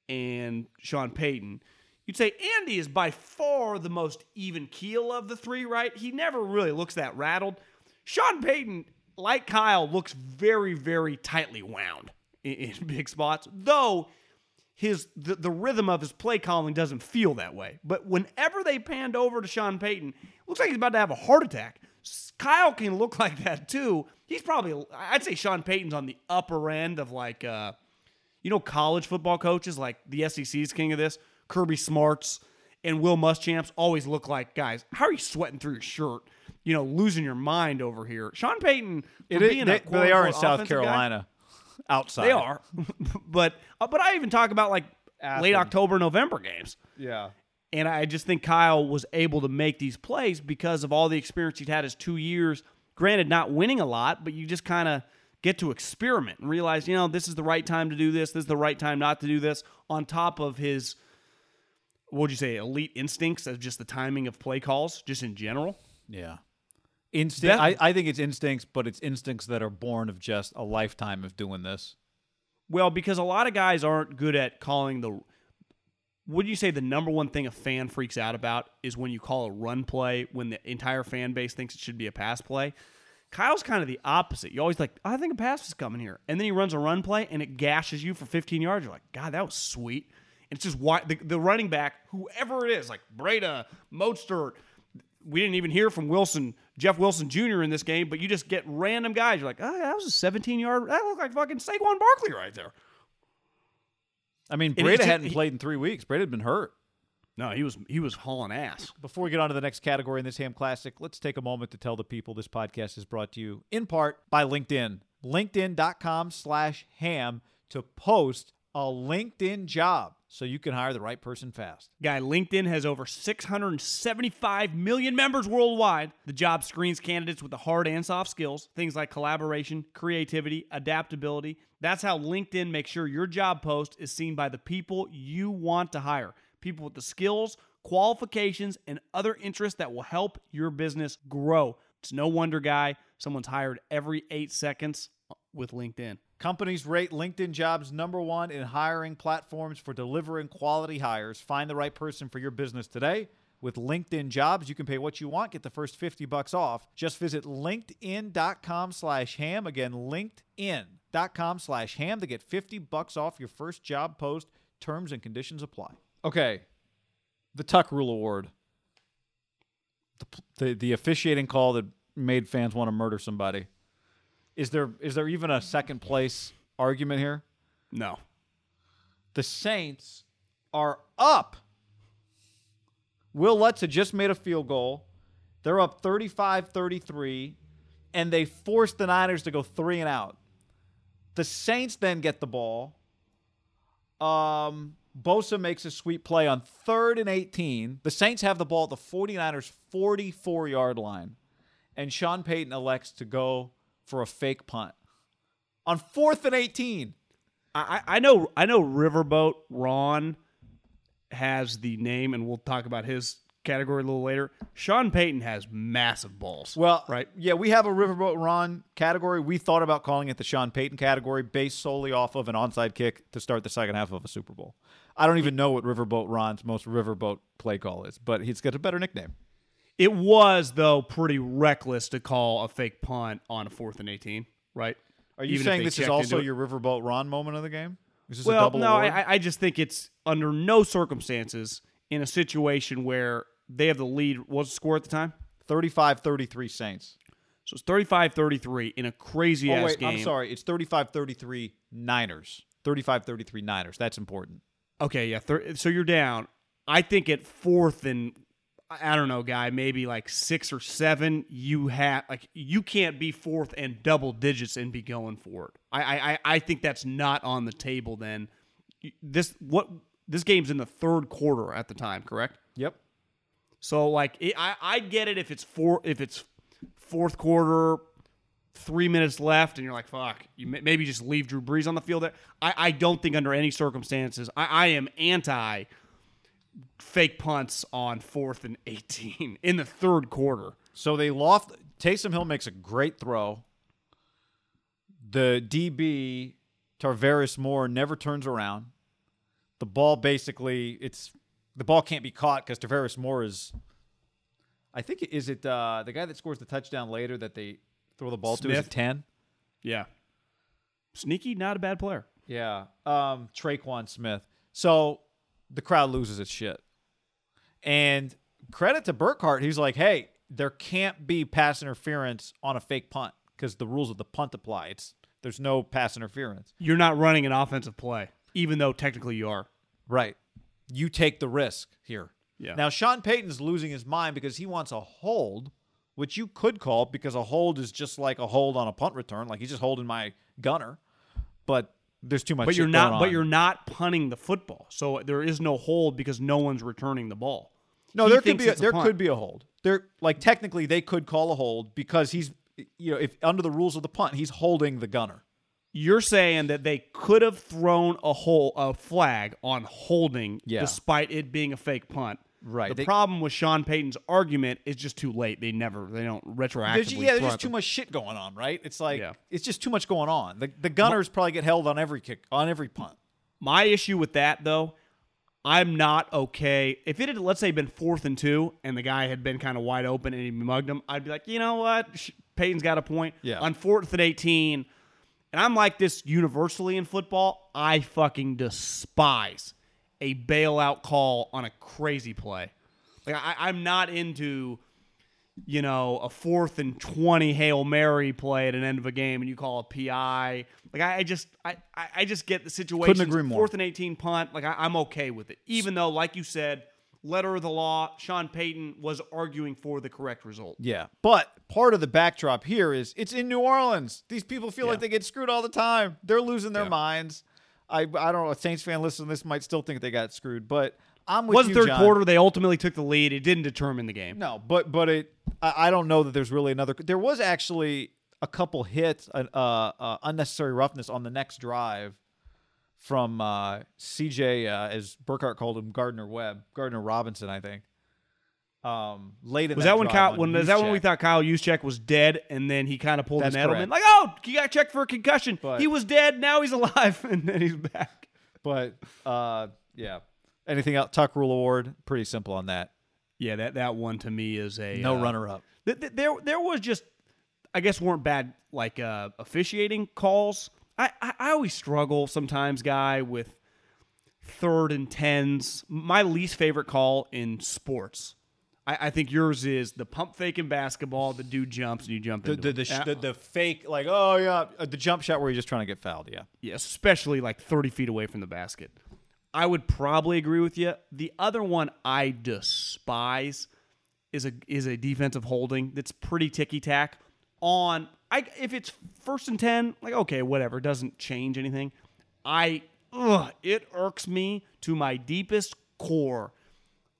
and Sean Payton, you'd say Andy is by far the most even keel of the three, right? He never really looks that rattled. Sean Payton, like Kyle, looks very, very tightly wound in, in big spots, though his the, the rhythm of his play calling doesn't feel that way. But whenever they panned over to Sean Payton, looks like he's about to have a heart attack. Kyle can look like that too. He's probably I'd say Sean Payton's on the upper end of like uh you know college football coaches like the SEC's king of this, Kirby Smarts and Will Muschamps always look like guys. How are you sweating through your shirt? You know, losing your mind over here. Sean Payton, It is, being they, they are in South offensive guy- Carolina. Outside. they are, but uh, but I even talk about like late October, November games, Yeah. and I just think Kyle was able to make these plays because of all the experience he'd had his two years. Granted, not winning a lot, but you just kind of get to experiment and realize, you know, this is the right time to do this. This is the right time not to do this. On top of his, what would you say, elite instincts of just the timing of play calls, just in general. Yeah. Instinct. That- I, I think it's instincts, but it's instincts that are born of just a lifetime of doing this. Well, because a lot of guys aren't good at calling the. Would you say the number one thing a fan freaks out about is when you call a run play when the entire fan base thinks it should be a pass play? Kyle's kind of the opposite. You always like, I think a pass is coming here, and then he runs a run play and it gashes you for 15 yards. You're like, God, that was sweet. And it's just why the, the running back, whoever it is, like Breida, Mostert, we didn't even hear from Wilson, Jeff Wilson Jr. in this game, but you just get random guys. You're like, oh, that was a 17 yard. That looked like fucking Saquon Barkley right there. I mean, Breida just- hadn't he- played in three weeks. Breida had been hurt. No, he was he was hauling ass. Before we get on to the next category in this Ham Classic, let's take a moment to tell the people this podcast is brought to you in part by LinkedIn. LinkedIn.com slash ham to post a LinkedIn job so you can hire the right person fast. Guy, LinkedIn has over 675 million members worldwide. The job screens candidates with the hard and soft skills, things like collaboration, creativity, adaptability. That's how LinkedIn makes sure your job post is seen by the people you want to hire. People with the skills, qualifications, and other interests that will help your business grow. It's no wonder, guy, someone's hired every eight seconds with LinkedIn. Companies rate LinkedIn jobs number one in hiring platforms for delivering quality hires. Find the right person for your business today. With LinkedIn jobs, you can pay what you want, get the first 50 bucks off. Just visit LinkedIn.com slash ham. Again, LinkedIn.com slash ham to get 50 bucks off your first job post. Terms and conditions apply. Okay. The Tuck Rule Award. The, the, the officiating call that made fans want to murder somebody. Is there is there even a second place argument here? No. The Saints are up. Wil Lutz had just made a field goal. They're up 35-33, and they forced the Niners to go three and out. The Saints then get the ball. Um, Bosa makes a sweet play on third and 18. The Saints have the ball at the 49ers 44 yard line, and Sean Payton elects to go for a fake punt on fourth and 18. I, I know I know Riverboat Ron has the name, and we'll talk about his category a little later. Sean Payton has massive balls. Well, right. Yeah, we have a Riverboat Ron category. We thought about calling it the Sean Payton category based solely off of an onside kick to start the second half of a Super Bowl. I don't even know what Riverboat Ron's most Riverboat play call is, but he's got a better nickname. It was though pretty reckless to call a fake punt on a fourth and eighteen, right? Are you Even saying this is also your Riverboat Ron moment of the game? Is this a Well, no. I, I just think it's under no circumstances in a situation where they have the lead. What was the score at the time? 35-33 Saints. So it's 35-33 in a crazy Oh ass wait, game. I'm sorry. It's 35-33 Niners. 35-33 Niners. That's important. Okay, yeah. Thir- so you're down. I think at fourth and I don't know, guy, maybe like six or seven. You have like you can't be fourth and double digits and be going for it. I I I- I think that's not on the table. Then this what this game's in the third quarter at the time, correct? Yep. So like it, I I get it if it's four if it's fourth quarter, three minutes left, and you're like fuck, you may, maybe just leave Drew Brees on the field. There, I I don't think under any circumstances I I am anti fake punts on fourth and eighteen in the third quarter. So they loft. Taysom Hill makes a great throw. The DB Tarvarius Moore never turns around. The ball basically it's the ball can't be caught because Tarvarius Moore is. I think is it uh, the guy that scores the touchdown later that they throw the ball to is Smith? it ten? Yeah, sneaky, not a bad player. Yeah, um, Tre'Quan Smith. So the crowd loses its shit. And credit to Burkhardt, he's like, hey, there can't be pass interference on a fake punt because the rules of the punt apply. It's there's no pass interference. You're not running an offensive play, even though technically you are. Right. You take the risk here. Yeah. Now Sean Payton's losing his mind because he wants a hold, which you could call because a hold is just like a hold on a punt return, like he's just holding my gunner. But there's too much. But you're not. But you're not punting the football, so there is no hold because no one's returning the ball. No, He there could be a, there punt. could be a hold. There like technically they could call a hold because he's you know if under the rules of the punt he's holding the gunner. You're saying that they could have thrown a hole a flag on holding Yeah. despite it being a fake punt. Right. The They- problem with Sean Payton's argument is just too late. They never they don't retroactively. There's, yeah, there's just too much shit going on, right? It's like Yeah. it's just too much going on. The the gunners probably get held on every kick on every punt. My issue with that though, I'm not okay. If it had let's say been fourth and two and the guy had been kind of wide open and he mugged him, I'd be like, you know what, Payton's got a point. Yeah. On fourth and eighteen, and I'm like this universally in football. I fucking despise a bailout call on a crazy play. Like I, I'm not into you know, a fourth and 20 Hail Mary play at an end of a game and you call a PI. Like, I, I just, I, I just get the situation. Couldn't agree more. Fourth and 18 punt. Like, I, I'm okay with it. Even though, like you said, letter of the law, Sean Payton was arguing for the correct result. Yeah. But part of the backdrop here is it's in New Orleans. These people feel like they get screwed all the time. They're losing their Yeah. minds. I I don't know. A Saints fan listening to this might still think they got screwed, but I'm with was you, third John. quarter. They ultimately took the lead. It didn't determine the game. No, but but it. I, I don't know that there's really another. There was actually a couple hits, uh, uh, unnecessary roughness on the next drive from uh, CJ, uh, as Burkhardt called him, Gardner Webb, Gardner Robinson, I think. Um, late in Was that, when drive Kyle? When is that when we thought Kyle Juszczyk was dead, and then he kind of pulled That's an Edelman, correct. like, "Oh, he got checked for a concussion. But- he was dead. Now he's alive, and then he's back." But uh, yeah. Anything else? Tuck Rule Award. Pretty simple on that. Yeah, that that one to me is a No uh, runner up. Th- th- there there was just I guess weren't bad like uh, officiating calls. I, I I always struggle sometimes, guy, with third and tens. My least favorite call in sports. I, I think yours is the pump fake in basketball. The dude jumps and you jump The into the the, sh- Yeah, the the fake like oh yeah uh, the jump shot where you're just trying to get fouled. Yeah. yeah, especially like thirty feet away from the basket. I would probably agree with you. The other one I despise is a is a defensive holding that's pretty ticky tack on I if it's first and 10 like okay whatever doesn't change anything I ugh, it irks me to my deepest core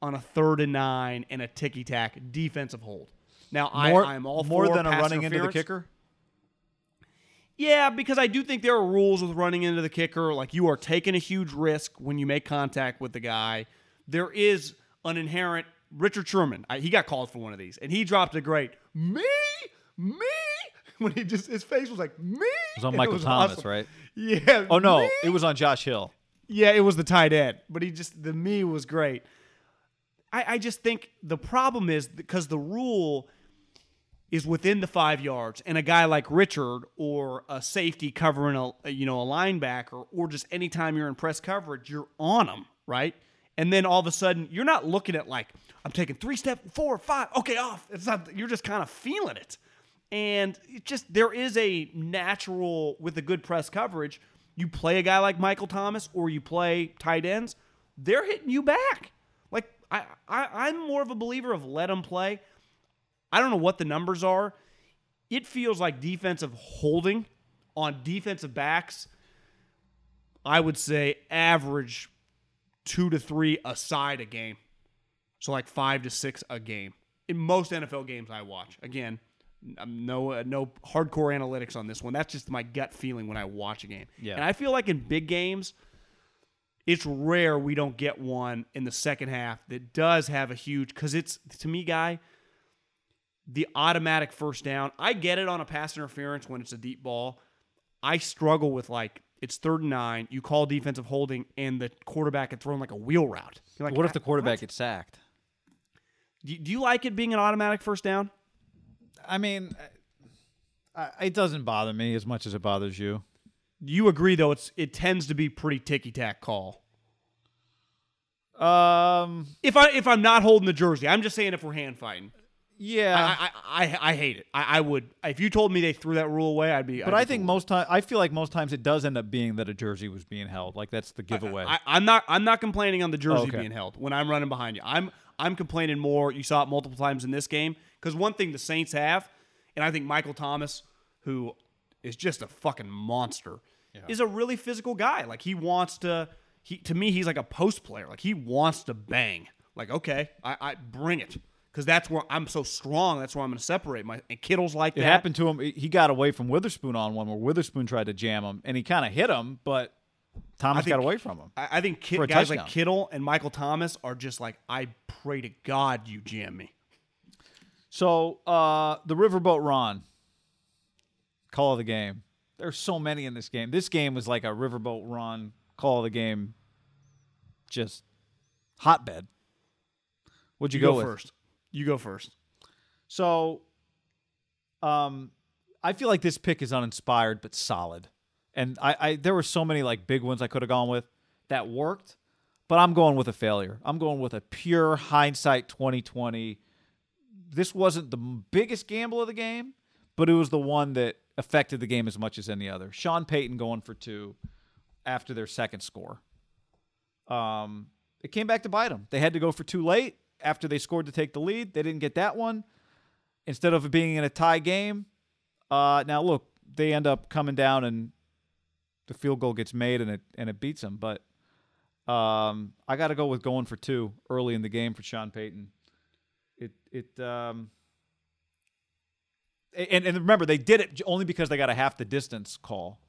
on a third and 9 and a ticky tack defensive hold now More, I I'm all more for than a running into the kicker. Yeah, because I do think there are rules with running into the kicker. Like you are taking a huge risk when you make contact with the guy. There is an inherent Richard Sherman, I, he got called for one of these, and he dropped a great me, me. When he just his face was like me. It was on Michael Thomas, awesome. right? Yeah. Oh no, me. it was on Josh Hill. Yeah, it was the tight end, but he just the me was great. I, I just think the problem is because the rule is within the five yards, and a guy like Richard or a safety covering a a, you know a linebacker, or just anytime you're in press coverage, you're on them, right? And then all of a sudden, you're not looking at like I'm taking three step, four, five, okay, off. It's not. You're just kind of feeling it, and just there is a natural with a good press coverage. You play a guy like Michael Thomas, or you play tight ends, they're hitting you back. Like I, I I'm more of a believer of let them play. I don't know what the numbers are. It feels like defensive holding on defensive backs. I would say average two to three aside a game. So like five to six a game in most NFL games I watch. Again, no uh, no hardcore analytics on this one. That's just my gut feeling when I watch a game. Yeah. And I feel like in big games, it's rare we don't get one in the second half that does have a huge because it's to me, guy, the automatic first down. I get it on a pass interference when it's a deep ball. I struggle with like it's third and nine. You call defensive holding, and the quarterback had thrown like a wheel route. Like, what if the "Ah, quarterback what?" gets sacked? Do you, do you like it being an automatic first down? I mean, I, it doesn't bother me as much as it bothers you. You agree though? It's it tends to be pretty ticky tack call. Um, If I if I'm not holding the jersey, I'm just saying if we're hand fighting. yeah, I, I, I, I hate it. I, I would if you told me they threw that rule away, I'd be. but I'd I be think cool. most time, I feel like most times it does end up being that a jersey was being held. Like that's the giveaway. I, I'm not. I'm not complaining on the jersey Oh, okay. being held when I'm running behind you. I'm. I'm complaining more. You saw it multiple times in this game because one thing the Saints have, and I think Michael Thomas, who is just a fucking monster, is a really physical guy. Like he wants to. He to me, he's like a post player. Like he wants to bang. Like okay, I, I bring it because that's where I'm so strong. That's where I'm going to separate my. And Kittle's like it that. happened to him. He got away from Witherspoon on one where Witherspoon tried to jam him, and he kind of hit him, but Thomas think- got away from him. I, I think Kit, guys touchdown. like Kittle and Michael Thomas are just like I pray to God you jam me. So uh, the Riverboat Ron, call of the game. There's so many in this game. This game was like a Riverboat Ron call of the game, just hotbed. Would you, You go, go first. You go first. So, um, I feel like this pick is uninspired but solid, and I, I there were so many like big ones I could have gone with that worked, but I'm going with a failure. I'm going with a pure hindsight 2020. This wasn't the biggest gamble of the game, but it was the one that affected the game as much as any other. Sean Payton going for two after their second score. Um, it came back to bite them. They had to go for two late after they scored to take the lead. They didn't get that one. Instead of it being in a tie game, uh, now look, they end up coming down and the field goal gets made and it and it beats them. But um, I got to go with going for two early in the game for Sean Payton. It it um, and and remember they did it only because they got a half the distance call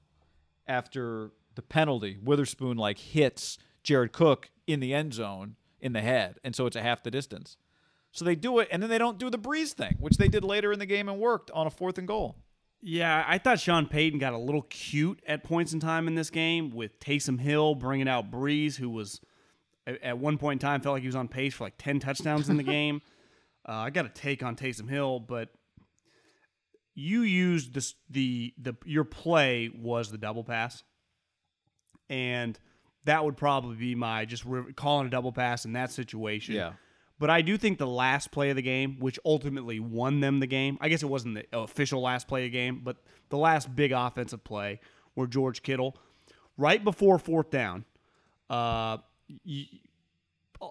after the penalty. Witherspoon like hits Jared Cook in the end zone in the head, and so it's a half the distance. So they do it, and then they don't do the Brees thing, which they did later in the game and worked on a fourth and goal. Yeah, I thought Sean Payton got a little cute at points in time in this game with Taysom Hill bringing out Brees, who was at one point in time felt like he was on pace for like ten touchdowns in the game. Uh, I got a take on Taysom Hill, but you used this the the your play was the double pass, and that would probably be my just re- calling a double pass in that situation. Yeah. But I do think the last play of the game, which ultimately won them the game, I guess it wasn't the official last play of the game, but the last big offensive play where George Kittle, right before fourth down, uh, y-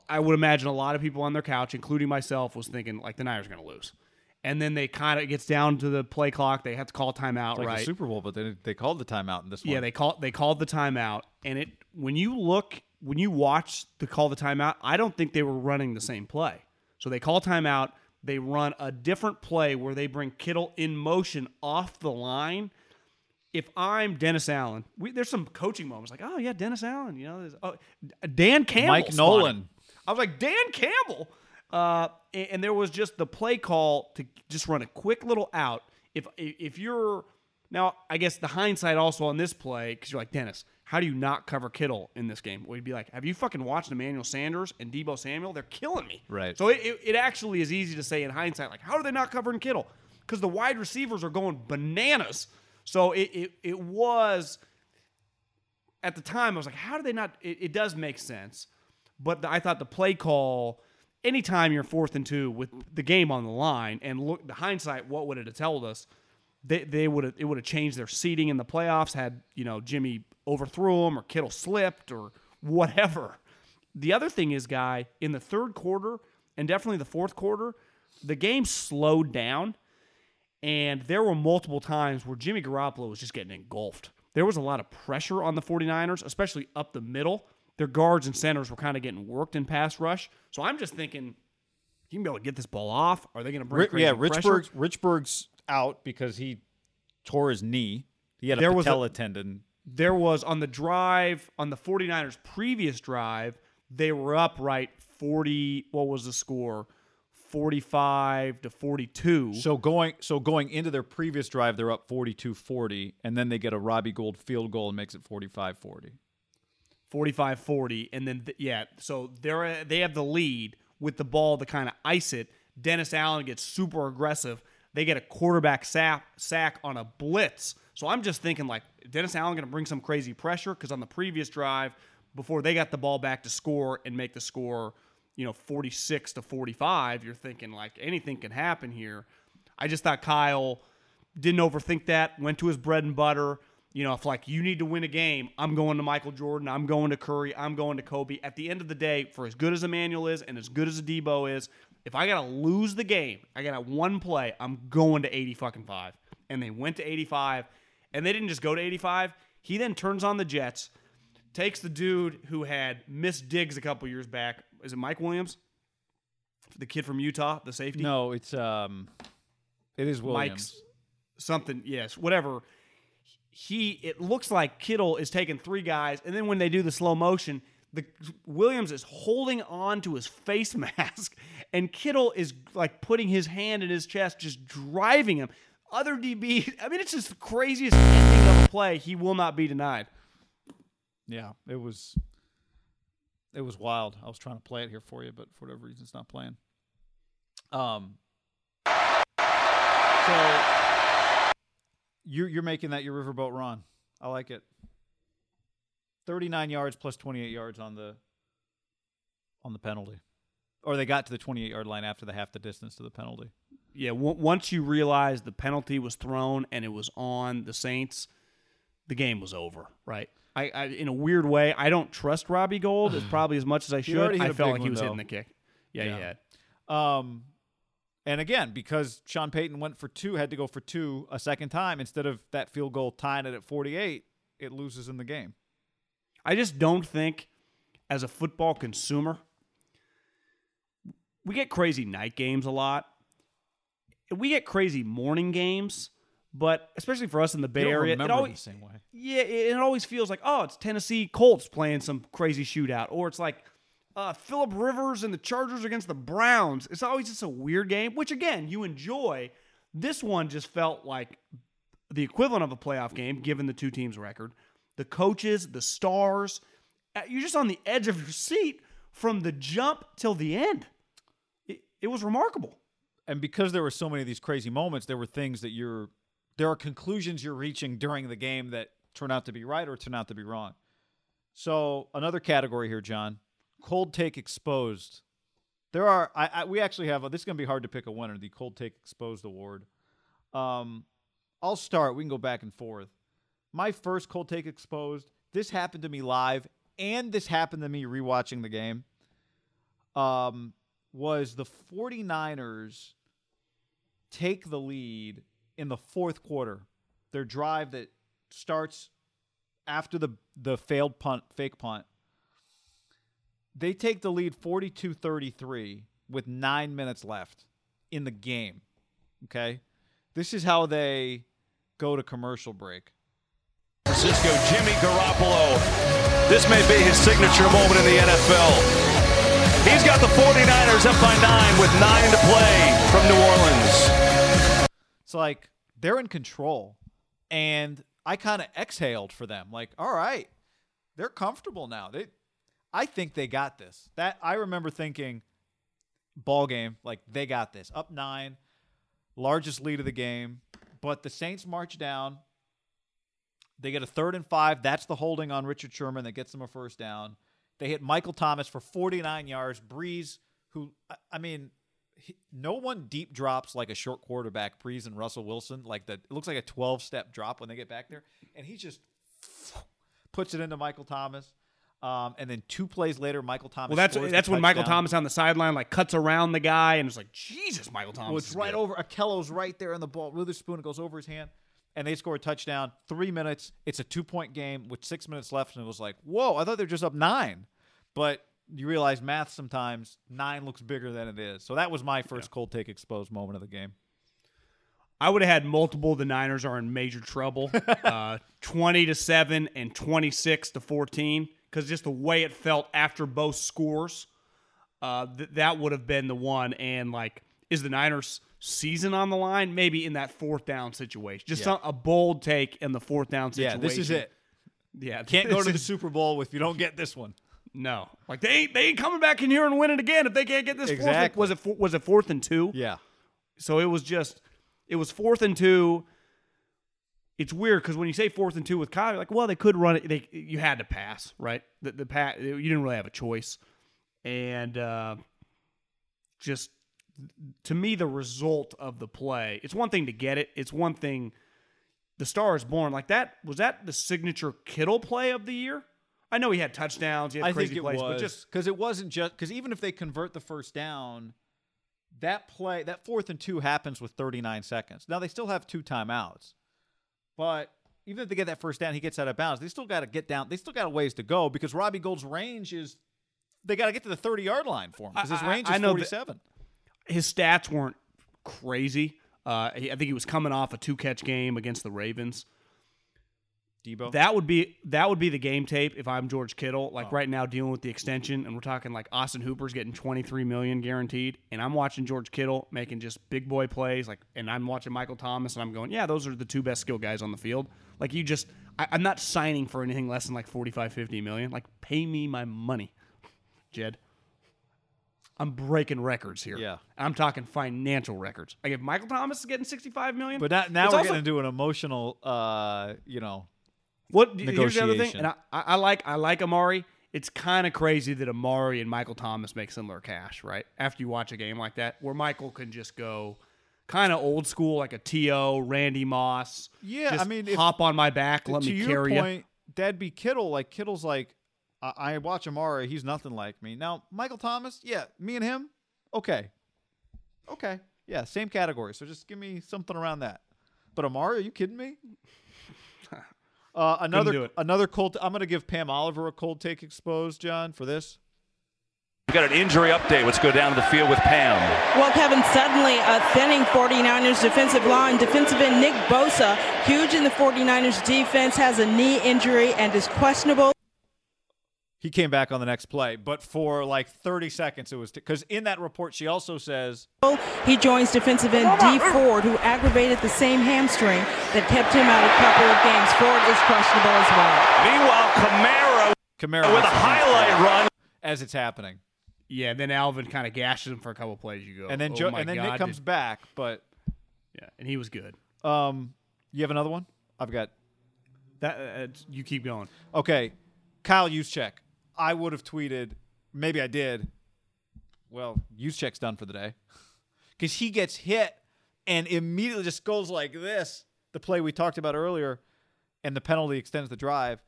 I would imagine a lot of people on their couch, including myself, was thinking like the Niners are going to lose. And then they kind of gets down to the play clock. They have to call timeout, Like right? the Super Bowl, but they they called the timeout in this one. Yeah, they called they called the timeout, and it when you look when you watch the call the timeout, I don't think they were running the same play. So they call timeout, they run a different play where they bring Kittle in motion off the line. If I'm Dennis Allen, we, there's some coaching moments like, oh yeah, Dennis Allen, you know, there's- oh, Dan Campbell, Mike. Nolan. I was like Dan Campbell. Uh, and, and there was just the play call to just run a quick little out. If if you're now, I guess the hindsight also on this play because you're like Dennis, how do you not cover Kittle in this game? We'd be like, have you fucking watched Emmanuel Sanders and Deebo Samuel? They're killing me. Right. So it, it, it actually is easy to say in hindsight, like, how are they not covering Kittle? Because the wide receivers are going bananas. So it, it, it was at the time, I was like, how do they not? It, it does make sense. But the, I thought the play call, anytime you're fourth and two with the game on the line, and look, the hindsight, what would it have told us? They, they would have it would have changed their seating in the playoffs had you know Jimmy overthrew him or Kittle slipped or whatever. The other thing is, guy, in the third quarter and definitely the fourth quarter, the game slowed down, and there were multiple times where Jimmy Garoppolo was just getting engulfed. There was a lot of pressure on the 49ers, especially up the middle. Their guards and centers were kind of getting worked in pass rush. So I'm just thinking, you can be able to get this ball off. Are they going to bring Ri- yeah? Richburg's, out because he tore his knee. He had a There was a- patella tendon. there was on the drive on the 49ers previous drive they were up right 40 what was the score 45 to 42 So going so going into their previous drive, they're up 42-40, and then they get a Robbie Gould field goal and makes it 45-40. 45 40 and then th- yeah so they're they have the lead with the ball to kind of ice it. Dennis allen gets super aggressive. They get a quarterback sack, sack on a blitz. So i'm just thinking like dennis allen going to bring some crazy pressure because on the previous drive before they got the ball back to score and make the score you know 46 to 45 you're thinking like anything can happen here. I just thought kyle didn't overthink that, went to his bread and butter. You know, if like you need to win a game, I'm going to Michael Jordan, I'm going to Curry, I'm going to Kobe. At the end of the day, for as good as Emmanuel is and as good as a Deebo is, if I gotta lose the game, I got one play, I'm going to 80 fucking five. And they went to 85, and they didn't just go to 85. He then turns on the Jets, takes the dude who had missed digs a couple years back. Is it Mike Williams? The kid from Utah, the safety? No, it's um, it is Williams. Mike's something, yes, whatever. He it looks like Kittle is taking three guys, and then when they do the slow motion, the Williams is holding on to his face mask, and Kittle is like putting his hand in his chest, just driving him. Other DB, I mean, it's just the craziest ending of a play. He will not be denied. Yeah, it was it was wild. I was trying to play it here for you, but for whatever reason, it's not playing. Um, so you're you're making that your riverboat Ron. I like it. Thirty nine yards plus twenty eight yards on the on the penalty, or they got to the twenty eight yard line after the half the distance to the penalty. Yeah, w- once you realize the penalty was thrown and it was on the Saints, the game was over, right? I, I in a weird way, I don't trust Robbie Gould as probably as much as I should. I felt like he was though. hitting the kick. Yeah, Yeah. Um, and again, because Sean Payton went for two, had to go for two a second time instead of that field goal tying it at 48, it loses in the game. I just don't think, as a football consumer, we get crazy night games a lot. We get crazy morning games, but especially for us in the Bay Area, it always the same way. Yeah, it, it always feels like, oh, it's Tennessee Colts playing some crazy shootout, or it's like uh, Philip Rivers and the Chargers against the Browns. It's always just a weird game, which again you enjoy. This one just felt like the equivalent of a playoff game, given the two teams' record. The coaches, the stars, uh, you're just on the edge of your seat from the jump till the end. It, it was remarkable. And because there were so many of these crazy moments, there were things that you're, there are conclusions you're reaching during the game that turn out to be right or turn out to be wrong. So another category here, John, cold take exposed. There are, I, I we actually have. A, this is gonna be hard to pick a winner. The cold take exposed award. Um, I'll start. We can go back and forth. My first cold take exposed. This happened to me live, and this happened to me rewatching the game. Um, was the 49ers take the lead in the fourth quarter. Their drive that starts after the the failed punt, fake punt. They take the lead 42-33 with 9 minutes left in the game. Okay? This is how they go to commercial break. Francisco Jimmy Garoppolo. This may be his signature moment in the NFL. He's got the 49ers up by nine with nine to play from New Orleans. It's like they're in control, and I kind of exhaled for them. Like, all right, they're comfortable now. They, I think they got this. That I remember thinking, ball game, like they got this. Up nine, largest lead of the game, but the Saints march down. They get a third and five. That's the holding on Richard Sherman that gets them a first down. They hit Michael Thomas for 49 yards. Brees, who I- mean, he, no one deep drops like a short quarterback. Brees and Russell Wilson, like the it looks like a 12 step drop when they get back there, and he just puts it into Michael Thomas. Um, and then two plays later, Michael Thomas. Well, that's that's when Michael. Thomas on the sideline like cuts around the guy and it's like Jesus, Michael Thomas. Well, it's right good." over. Ahkello's right there in the ball. Witherspoon it goes over his hand, and they score a touchdown. Three minutes. It's a two point game with six minutes left, and it was like, whoa! I thought they're just up nine, but you realize math sometimes nine looks bigger than it is. So that was my first cold take exposed moment of the game. I would have had multiple. The Niners are in major trouble. uh, Twenty to seven and twenty six to fourteen, because just the way it felt after both scores, uh, th- that would have been the one. And like, is the Niners season on the line? Maybe in that fourth down situation, just Yeah. some, a bold take in the fourth down situation. Yeah, this is it. Yeah, Can't go to the is- Super Bowl if you don't get this one. No, like they ain't they ain't coming back in here and winning again if they can't get this. Fourth, Exactly. was it was it fourth and two? Yeah. So it was just, it was fourth and two. It's weird because when you say fourth and two with Kyle, you're like, well, they could run it. They you had to pass, right? The the pass, you didn't really have a choice, and uh, just to me, the result of the play. It's one thing to get it. It's one thing. The star is born like that. Was that the signature Kittle play of the year? I know he had touchdowns. He had I crazy think it plays, was but just because it wasn't just because even if they convert the first down, that play that fourth and two happens with 39 seconds. Now they still have two timeouts, but even if they get that first down, he gets out of bounds. They still got to get down. They still got a ways to go because Robbie Gould's range is they got to get to the 30 yard line for him because his I- I- range is I know that- 47. his stats weren't crazy. Uh, he- I think he was coming off a two catch game against the Ravens. Deebo. That would be that would be the game tape if I'm George Kittle. Oh. Like right now, dealing with the extension, and we're talking like Austin Hooper's getting 23 million guaranteed, and I'm watching George Kittle making just big boy plays. Like, and I'm watching Michael Thomas, and I'm going, yeah, those are the two best skill guys on the field. Like, you just, I, I'm not signing for anything less than like 45, 50 million. Like, pay me my money, Jed. I'm breaking records here. Yeah. I'm talking financial records. Like if Michael Thomas is getting 65 million, but now, now we're also- getting into an emotional, uh, you know, What here's the other thing, and I, I like I like Amari. It's kind of crazy that Amari and Michael Thomas make similar cash, right? After you watch a game like that, where Michael can just go kind of old school, like a To Randy Moss. Yeah, just I mean, if- hop on my back, let me your carry you. point, that'd be Kittle. Like Kittle's like, I, I watch Amari. He's nothing like me. Now Michael Thomas, yeah, me and him, okay, okay, yeah, same category. So just give me something around that. But Amari, are you kidding me? Uh, do another it. another cold. I'm gonna give Pam Oliver a cold take exposed, John, for this. We've got an injury update. Let's go down to the field with Pam. Well, Kevin, suddenly a thinning 49ers defensive line. Defensive end Nick Bosa, huge in the 49ers defense, has a knee injury and is questionable. He came back on the next play, but for like 30 seconds it was because in that report she also says He joins defensive end Dee Ford, who aggravated the same hamstring that kept him out a couple of games. Ford is questionable as well. Meanwhile, Kamara Kamara with a highlight run. as it's happening. Yeah, and then Alvin kind of gashes him for a couple plays. You go, and then oh Joe, and then God, Nick comes did- back. But yeah, and he was good. um, you have another one? I've got That uh, you keep going. okay. Kyle Juszczyk. I would have tweeted. Maybe I did. Well, Juszczyk's done for the day because he gets hit and immediately just goes like this. The play we talked about earlier, and the penalty extends the drive.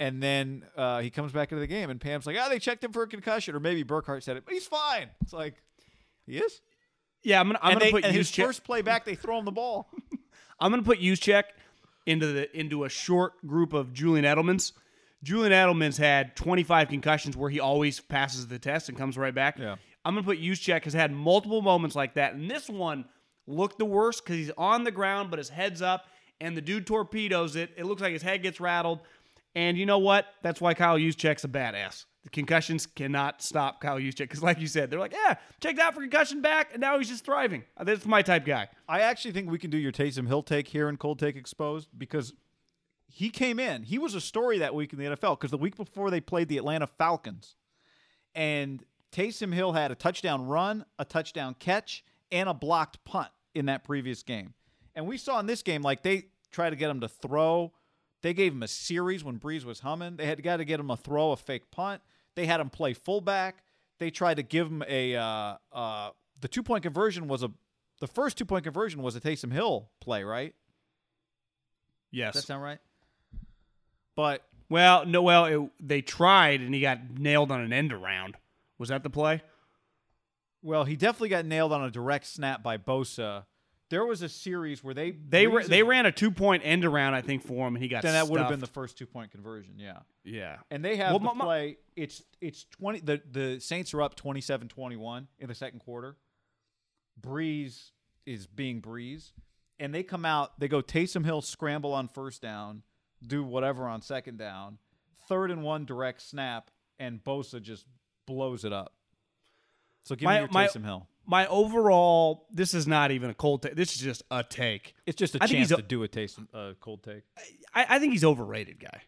And then uh, he comes back into the game, and Pam's like, "Ah, they checked him for a concussion," or maybe Burkhardt said it, but he's fine. It's like he is. Yeah, I'm gonna I'm and gonna they, put and his Juszczyk- first play back, they throw him the ball. I'm going to put Juszczyk into the into a short group of Julian Edelman's. Julian Edelman's had 25 concussions where he always passes the test and comes right back. Yeah. I'm going to put Juszczyk has had multiple moments like that, and this one looked the worst because he's on the ground but his head's up, and the dude torpedoes it. It looks like his head gets rattled, And you know what? That's why Kyle Juszczyk's a badass. The concussions cannot stop Kyle Juszczyk because, like you said, they're like, yeah, checked out for concussion back, and now he's just thriving. That's my type guy. I actually think we can do your Taysom Hill take here in Cold Take Exposed because he came in. He was a story that week in the NFL because the week before they played the Atlanta Falcons, and Taysom Hill had a touchdown run, a touchdown catch, and a blocked punt in that previous game. And we saw in this game, like they tried to get him to throw. They gave him a series when Brees was humming. They had got to get him a throw, a fake punt. They had him play fullback. They tried to give him a uh, uh, the two point conversion was a the first two point conversion was a Taysom Hill play, right? Yes. Does that sound right? But well, no, well, it, they tried, and he got nailed on an end around. Was that the play? well, he definitely got nailed on a direct snap by Bosa. There was a series where they They ra- they ran a two point end around, I think, for him, and he got. then that would have been the first two point conversion, yeah. yeah. And they have Well, the my- my- play. It's it's twenty. The the Saints are up 27-21 in the second quarter. Brees is being Brees, and they come out. They go Taysom Hill scramble on first down, do whatever on second down, third and one direct snap, and Bosa just blows it up. So give me your Taysom Hill. My overall, this is not even a cold take. This is just a take. It's just a I chance to do a Taysom uh, cold take. I, I think he's overrated, guy.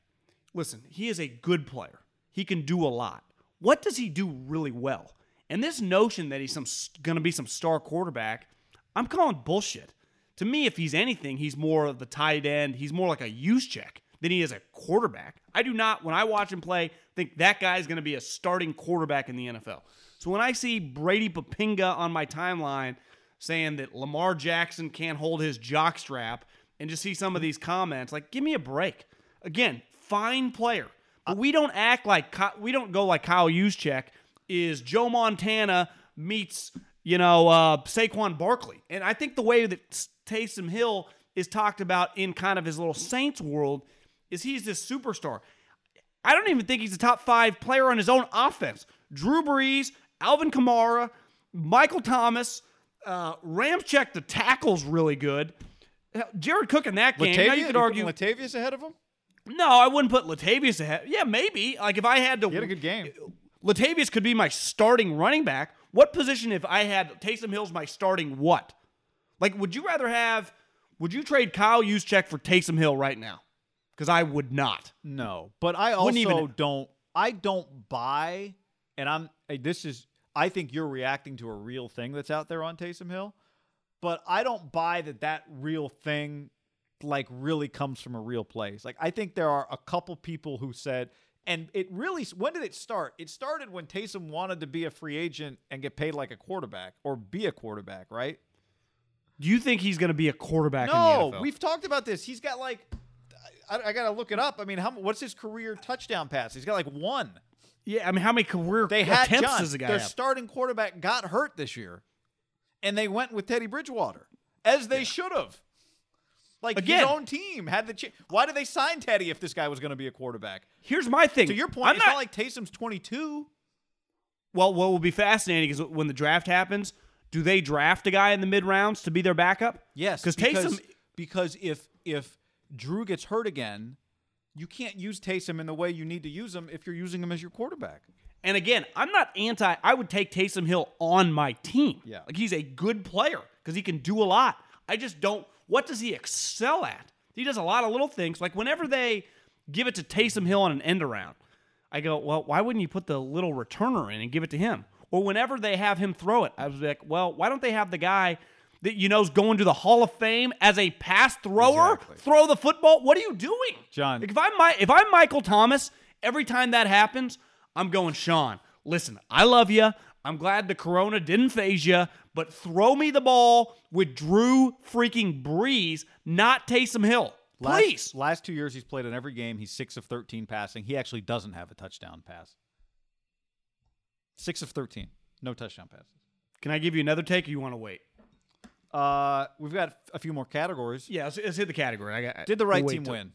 Listen, he is a good player. He can do a lot. What does he do really well? And this notion that he's some going to be some star quarterback, I'm calling bullshit. To me, if he's anything, he's more of the tight end. He's more like a Juszczyk than he is a quarterback. I do not, when I watch him play, think that guy is going to be a starting quarterback in the NFL. So when I see Brady Poppinga on my timeline saying that Lamar Jackson can't hold his jockstrap and just see some of these comments, like, give me a break. Again, fine player. But we don't act like, we don't go like Kyle Juszczyk is Joe Montana meets, you know, uh, Saquon Barkley. And I think the way that Taysom Hill is talked about in kind of his little Saints world is he's this superstar. I don't even think he's a top five player on his own offense. Drew Brees, Alvin Kamara, Michael Thomas, uh, Ramczyk, the tackle's really good. Jared Cook in that game. now you could argue. Latavius ahead of him. no, I wouldn't put Latavius ahead. Yeah, maybe. Like if I had to. He had a good game. Latavius could be my starting running back. What position if I had Taysom Hill's my starting what? Like, would you rather have? Would you trade Kyle Juszczyk for Taysom Hill right now? Because I would not. No, but I also even- don't. I don't buy, and I'm. This is. I think you're reacting to a real thing that's out there on Taysom Hill, but I don't buy that that real thing, like, really comes from a real place. Like, I think there are a couple people who said, and it really. When did it start? It started when Taysom wanted to be a free agent and get paid like a quarterback or be a quarterback, right? Do you think he's going to be a quarterback in No, the NFL? we've talked about this. He's got like, I, I got to look it up. I mean, how what's his career touchdown pass? He's got like one. yeah, I mean, how many career They had attempts John, does the guy their have? starting quarterback got hurt this year, and they went with Teddy Bridgewater as they should have. Like Again- his own team had the. Ch- Why did they sign Teddy if this guy was going to be a quarterback? Here's my thing. To your point, I'm it's not, like Taysom's twenty two. Well, what will be fascinating is when the draft happens, do they draft a guy in the mid rounds to be their backup? Yes, because because Taysom. because if if Drew gets hurt again, you can't use Taysom in the way you need to use him if you're using him as your quarterback. And again, I'm not anti. I would take Taysom Hill on my team. Yeah. like he's a good player because he can do a lot. I just don't. What does he excel at? He does a lot of little things. Like whenever they give it to Taysom Hill on an end around, I go, well, why wouldn't you put the little returner in and give it to him? Or whenever they have him throw it, I was like, well, why don't they have the guy that you know is going to the Hall of Fame as a pass thrower Exactly. throw the football? What are you doing, John. Like if I'm my, if I'm Michael Thomas, every time that happens, I'm going, Sean. Listen, I love you. I'm glad the corona didn't phase you, but throw me the ball with Drew freaking Brees, not Taysom Hill. Last, Please. Last two years, he's played in every game. He's six of thirteen passing. He actually doesn't have a touchdown pass. Six of thirteen, no touchdown passes. Can I give you another take or you want to wait? Uh, we've got a few more categories. Yeah, let's, let's hit the category. I got, Did the right team till- win?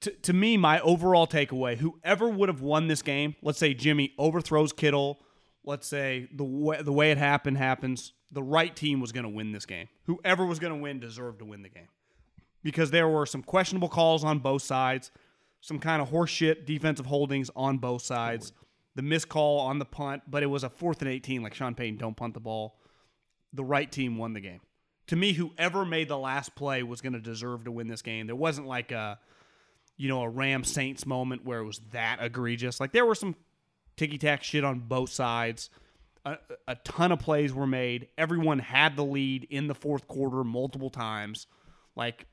to, to me, my overall takeaway, whoever would have won this game, let's say Jimmy overthrows Kittle, let's say the way, the way it happened happens, the right team was going to win this game. Whoever was going to win deserved to win the game. because there were some questionable calls on both sides, some kind of horseshit defensive holdings on both sides, the missed call on the punt, but it was a fourth and 18, like Sean Payton, don't punt the ball. The right team won the game. To me, whoever made the last play was going to deserve to win this game. There wasn't like a, you know, a Ram Saints moment where it was that egregious. Like there were some ticky tack shit on both sides. A, a ton of plays were made. Everyone had the lead in the fourth quarter multiple times. Like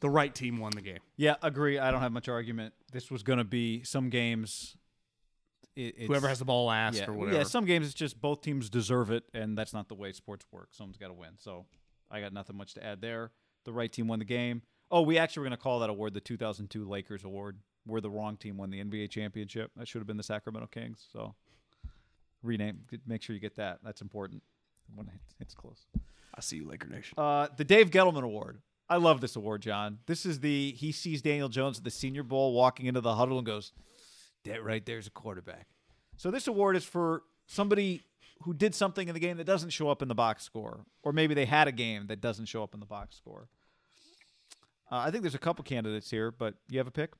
the right team won the game. Yeah, agree. I don't have much argument. This was going to be some games. It, it's, Whoever has the ball last yeah, or whatever. yeah, some games it's just both teams deserve it, and that's not the way sports work. Someone's got to win. So I got nothing much to add there. The right team won the game. Oh, we actually were going to call that award the 2002 Lakers Award, where the wrong team won the NBA championship. That should have been the Sacramento Kings. So rename. Make sure you get that. That's important when it's, it's close. I see you, Laker Nation. Uh, the Dave Gettleman Award. I love this award, John. This is the he sees Daniel Jones at the Senior Bowl walking into the huddle and goes, "That right there's a quarterback." So this award is for somebody who did something in the game that doesn't show up in the box score, or maybe they had a game that doesn't show up in the box score. Uh, I think there's a couple candidates here, but you have a pick.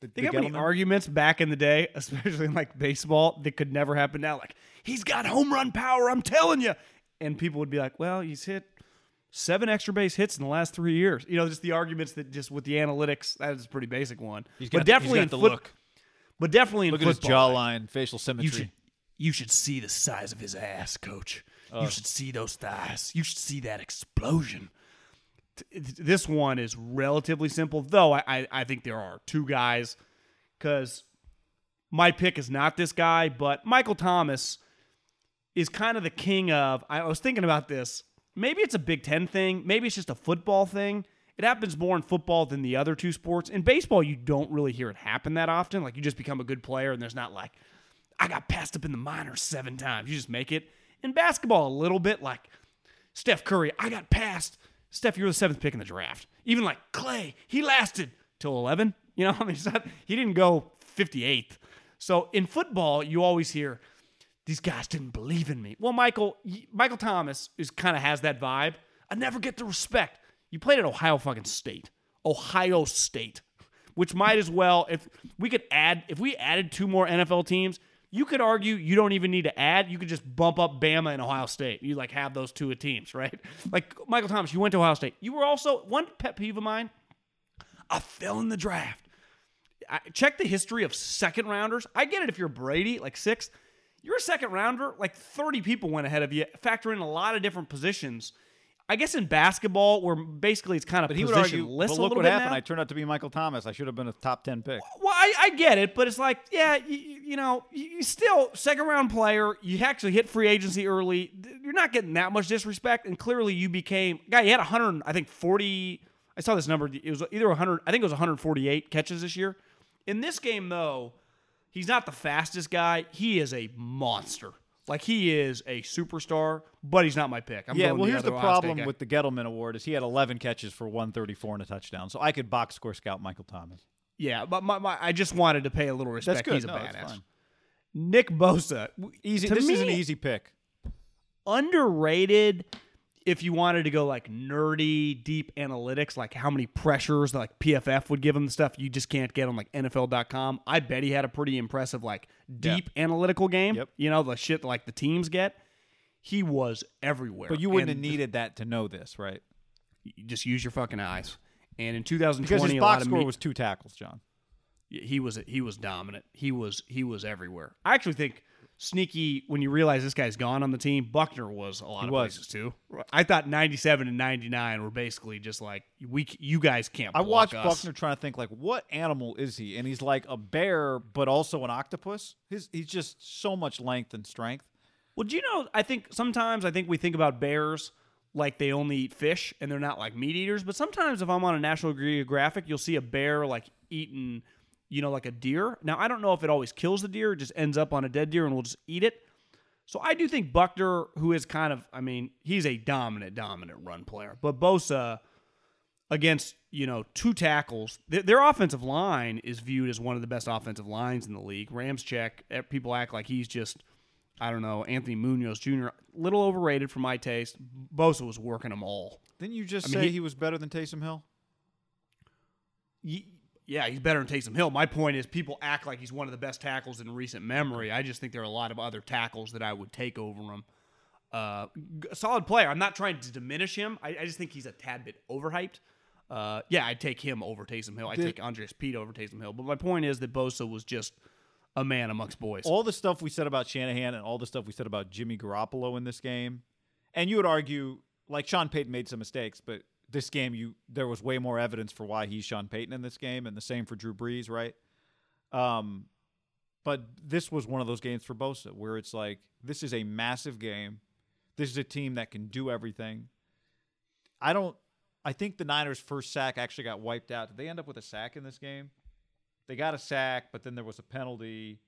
The, Think the how many arguments back in the day, especially in like baseball, that could never happen now. Like he's got home run power, I'm telling you, and people would be like, "Well, he's hit seven extra base hits in the last three years." You know, just the arguments that just with the analytics, that is a pretty basic one. He's but got- definitely got in the foot- look. But definitely in Look at his jawline, facial symmetry. You should you should see the size of his ass, coach. you should see those thighs. You should see that explosion. This one is relatively simple, though. I I, I think there are two guys because my pick is not this guy, but Michael Thomas is kind of the king of. I was thinking about this. Maybe it's a Big Ten thing. Maybe it's just a football thing. It happens more in football than the other two sports. In baseball, you don't really hear it happen that often. Like you just become a good player, and there's not like, I got passed up in the minors seven times. You just make it. In basketball, a little bit like Steph Curry, I got passed. Steph, you were the seventh pick in the draft. Even like Clay, he lasted till 11. You know, I mean, not, he didn't go 58th. So in football, you always hear, these guys didn't believe in me. Well, Michael, Michael Thomas is kind of has that vibe. I never get the respect. You played at Ohio fucking State, Ohio State, which might as well if we could add if we added two more NFL teams. You could argue you don't even need to add. You could just bump up Bama and Ohio State. You like have those two teams, right? Like Michael Thomas, you went to Ohio State. You were also one pet peeve of mine. I fell in the draft. I, check the history of second rounders. I get it if you're Brady, like sixth. You're a second rounder, like 30 people went ahead of you, factor in a lot of different positions. I guess in basketball, where basically it's kind of but he would argue. But look what happened. now. I turned out to be Michael Thomas. I should have been a top ten pick. Well, I, I get it, but it's like, yeah, you, you know, you you still second round player. You actually hit free agency early. You're not getting that much disrespect, and clearly you became guy. You had 100, I think 40. I saw this number. It was either 100. I think it was 148 catches this year. In this game, though, he's not the fastest guy. He is a monster. Like he is a superstar, but he's not my pick. I'm yeah, going well, the here's the problem with the Gettleman Award is he had 11 catches for 134 and a touchdown, so I could box score scout Michael Thomas. yeah, but my, my, I just wanted to pay a little respect. That's good. He's a No, badass. Nick Bosa, Easy. To this is an easy pick. underrated if you wanted to go like nerdy deep analytics like how many pressures like pff would give him the stuff you just can't get on like nfl.com i bet he had a pretty impressive like deep analytical game Yep. you know the shit like the teams get he was everywhere But you wouldn't And have needed that to know this, right? you just use your fucking eyes and in 2020 Because his a lot box of score me- was two tackles, John. he was he was dominant. He was he was everywhere. I actually think sneaky when you realize this guy's gone on the team. Buckner was a lot He of was. places too. I thought 97 and 99 were basically just like we you guys can't. I watched us. Buckner trying to think like, what animal is he? And he's like a bear, but also an octopus. His he's just so much length and strength. Well, do you know? I think sometimes I think we think about bears like they only eat fish and they're not like meat eaters. But sometimes if I'm on a National Geographic, you'll see a bear like eating, you know, like a deer. Now I don't know if it always kills the deer, it just ends up on a dead deer and we'll just eat it. So I do think Buckner, who is kind of, I mean, he's a dominant, dominant run player. But Bosa against you know two tackles, their, their offensive line is viewed as one of the best offensive lines in the league. Ramczyk, eh, people act like he's just I don't know, Anthony Munoz Jr. Little overrated for my taste. Bosa was working them all. Didn't you just I mean, say he- he, was better than Taysom Hill? y- yeah, he's better than Taysom Hill. My point is, people act like he's one of the best tackles in recent memory. I just think there are a lot of other tackles that I would take over him. Uh, solid player. I'm not trying to diminish him. I, I just think he's a tad bit overhyped. Uh, yeah, I'd take him over Taysom Hill. I'd take Andrus Peat over Taysom Hill. But my point is that Bosa was just a man amongst boys. all the stuff we said about Shanahan and all the stuff we said about Jimmy Garoppolo in this game, and you would argue like Sean Payton made some mistakes, but this game you there was way more evidence for why he's Sean Payton in this game, and the same for Drew Brees, right? Um, but this was one of those games for Bosa where it's like this is a massive game. This is a team that can do everything. I don't. I think the Niners' first sack actually got wiped out. Did they end up with a sack in this game? They got a sack, but then there was a penalty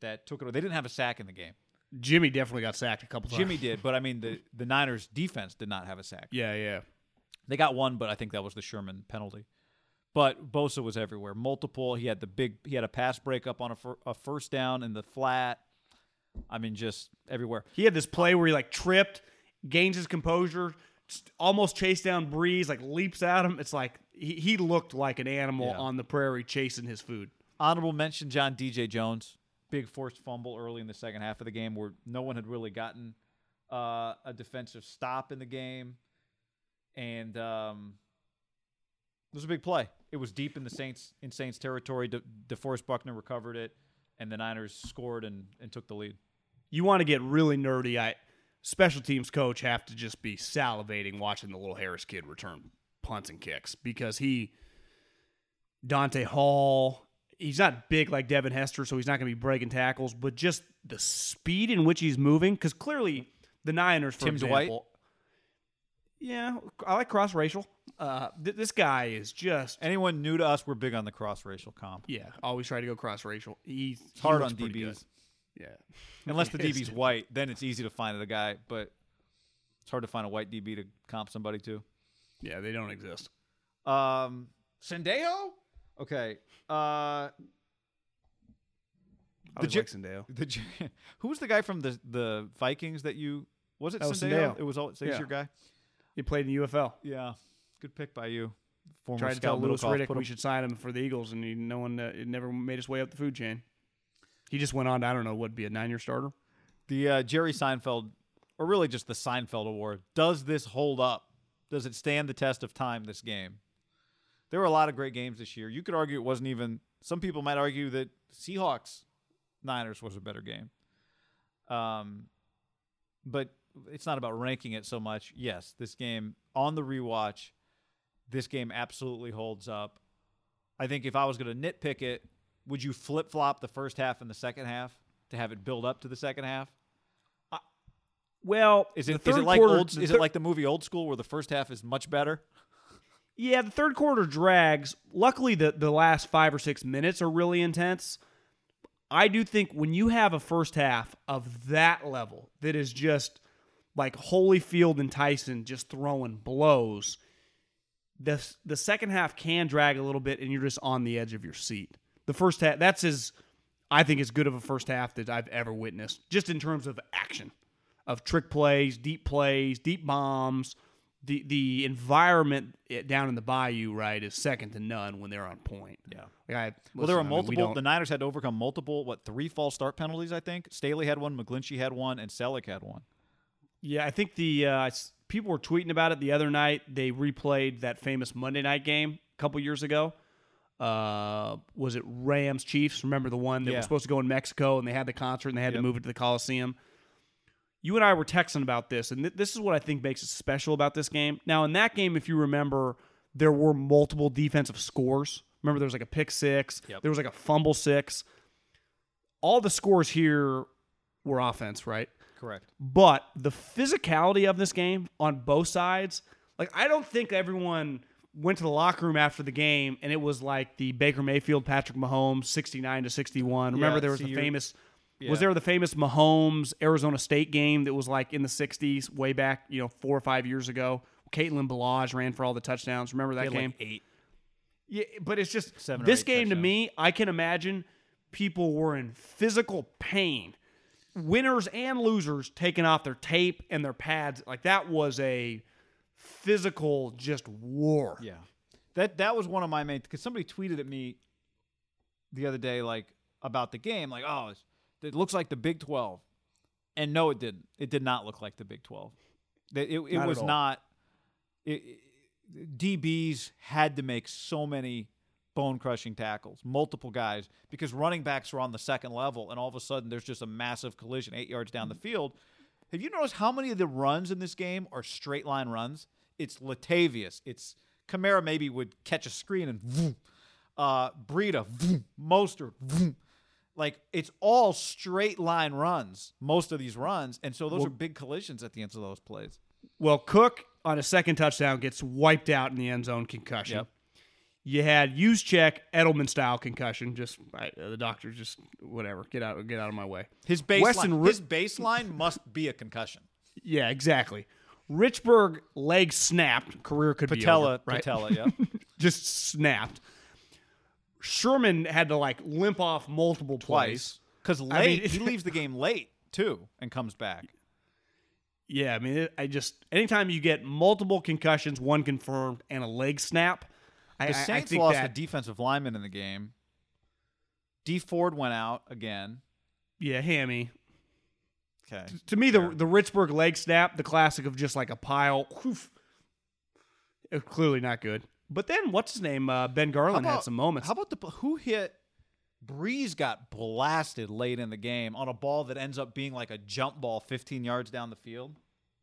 that took it. They didn't have a sack in the game. Jimmy definitely got sacked a couple times. Jimmy did, but I mean the the Niners defense did not have a sack. Yeah, yeah. They got one, but I think that was the Sherman penalty. But Bosa was everywhere, multiple. He had the big. He had a pass breakup on a, fir- a first down in the flat. I mean, just everywhere. He had this play where he like tripped, gains his composure, almost chased down Brees, like leaps at him. It's like he, he looked like an animal Yeah. on the prairie chasing his food. Honorable mention: John DJ Jones, big forced fumble early in the second half of the game, where no one had really gotten uh, a defensive stop in the game, and um, it was a big play. It was deep in the Saints in Saints territory. De- DeForest Buckner recovered it, and the Niners scored and, and took the lead. You want to get really nerdy. I special teams coach have to just be salivating watching the little Harris kid return punts and kicks because he Dante Hall. He's not big like Devin Hester, so he's not going to be breaking tackles, but just the speed in which he's moving. Because clearly, the Niners, for Tim Dwight? Example, yeah, I like cross racial. Uh, th- this guy is just Anyone new to us, we're big on the cross racial comp. yeah. Always try to go cross racial. He's It's hard he on looks pretty DBs. good. Yeah, Unless the Yes. DB's white, then it's easy to find the guy, but it's hard to find a white DB to comp somebody to. yeah, they don't exist. Um, Sendejo? Okay. Uh, I The was J- like Sendejo. the J- who was the guy from the the Vikings that you was it That was Sendejo? Sendejo. It was all it's Yeah. your guy. He played in the UFL. Yeah, good pick by you. Former Tried to tell Louis Riddick we should sign him for the Eagles, and he, no one, uh, it never made his way up the food chain. He just went on. To, I don't know, would be a nine-year starter. the uh, Jerry Seinfeld, or really just the Seinfeld Award. Does this hold up? Does it stand the test of time? This game. There were a lot of great games this year. You could argue it wasn't even. Some people might argue that Seahawks Niners was a better game. Um, but it's not about ranking it so much. Yes, this game on the rewatch, this game absolutely holds up. I think if I was going to nitpick it, would you flip flop the first half and the second half to have it build up to the second half? Uh, well, Is it is it like quarter- old? the Is thir- it like the movie Old School where the first half is much better? Yeah, the third quarter drags. Luckily, the the last five or six minutes are really intense. I do think when you have a first half of that level that is just like Holyfield and Tyson just throwing blows, the the second half can drag a little bit, and you're just on the edge of your seat. The first half, that's as I think as good of a first half that I've ever witnessed, just in terms of action, of trick plays, deep plays, deep bombs. The the environment eh, down in the bayou, right, is second to none when they're on point. Yeah. Like I, well, there were listen, I mean, we multiple. the Niners had to overcome multiple, what three false start penalties? I think Staley had one, McGlinchey had one, and Selleck had one. Yeah, I think the uh, people were tweeting about it the other night. They replayed that famous Monday night game a couple years ago. Uh, was it Rams Chiefs? Remember the one that Yeah. was supposed to go in Mexico and they had the concert and they had Yep. to move it to the Coliseum. You and I were texting about this, and th- this is what I think makes it special about this game. Now, in that game, if you remember, there were multiple defensive scores. Remember, there was like a pick six, Yep. there was like a fumble six. All the scores here were offense, right? Correct. But the physicality of this game on both sides, like I don't think everyone went to the locker room after the game and it was like the Baker Mayfield Patrick Mahomes 69 to 61. Remember Yeah, there was so the famous Yeah. was there the famous Mahomes Arizona State game that was like in the 60s way back, you know, 4 or 5 years ago. Kalen Ballage ran for all the touchdowns. Remember that game? like eight. Yeah, but it's just Seven this game to me. I can imagine people were in physical pain, winners and losers taking off their tape and their pads. Like that was a physical just war. Yeah. That that was one of my main because somebody tweeted at me the other day like about the game, like, oh, it's, it looks like the Big Twelve, and no, it didn't. It did not look like the Big Twelve. It, it, it Not was not. It, it- DBs had to make so many bone crushing tackles, multiple guys, because running backs are on the second level, and all of a sudden there's just a massive collision eight yards down the field. Have you noticed how many of the runs in this game are straight line runs? It's Latavius. It's Kamara maybe would catch a screen and vroom. Uh, Breida, vroom. Mostert, vroom. like it's all straight line runs. Most of these runs, and so those are big collisions at the ends of those plays. Well, Cook on a second touchdown gets wiped out in the end zone concussion. Yep. You had Juszczyk Edelman style concussion. Just I, the doctor just whatever. Get out. Get out of my way. His baseline, his baseline must be a concussion. Yeah, exactly. Richburg leg snapped. Career could be Patella, over, right? patella, yeah. just snapped. Sherman had to like limp off multiple Twice. Because I late, mean- he leaves the game late too and comes back. Yeah, I mean, it, I just anytime you get multiple concussions, one confirmed, and a leg snap, I, The I- I Saints think lost that, a defensive lineman in the game. Dee Ford went out again. yeah, hammy. Okay. To me, the the Richburg leg snap, the classic of just like a pile. was clearly not good. But then, what's his name? Uh, ben Garland had some moments. How about the who hit? Brees got blasted late in the game on a ball that ends up being like a jump ball 15 yards down the field.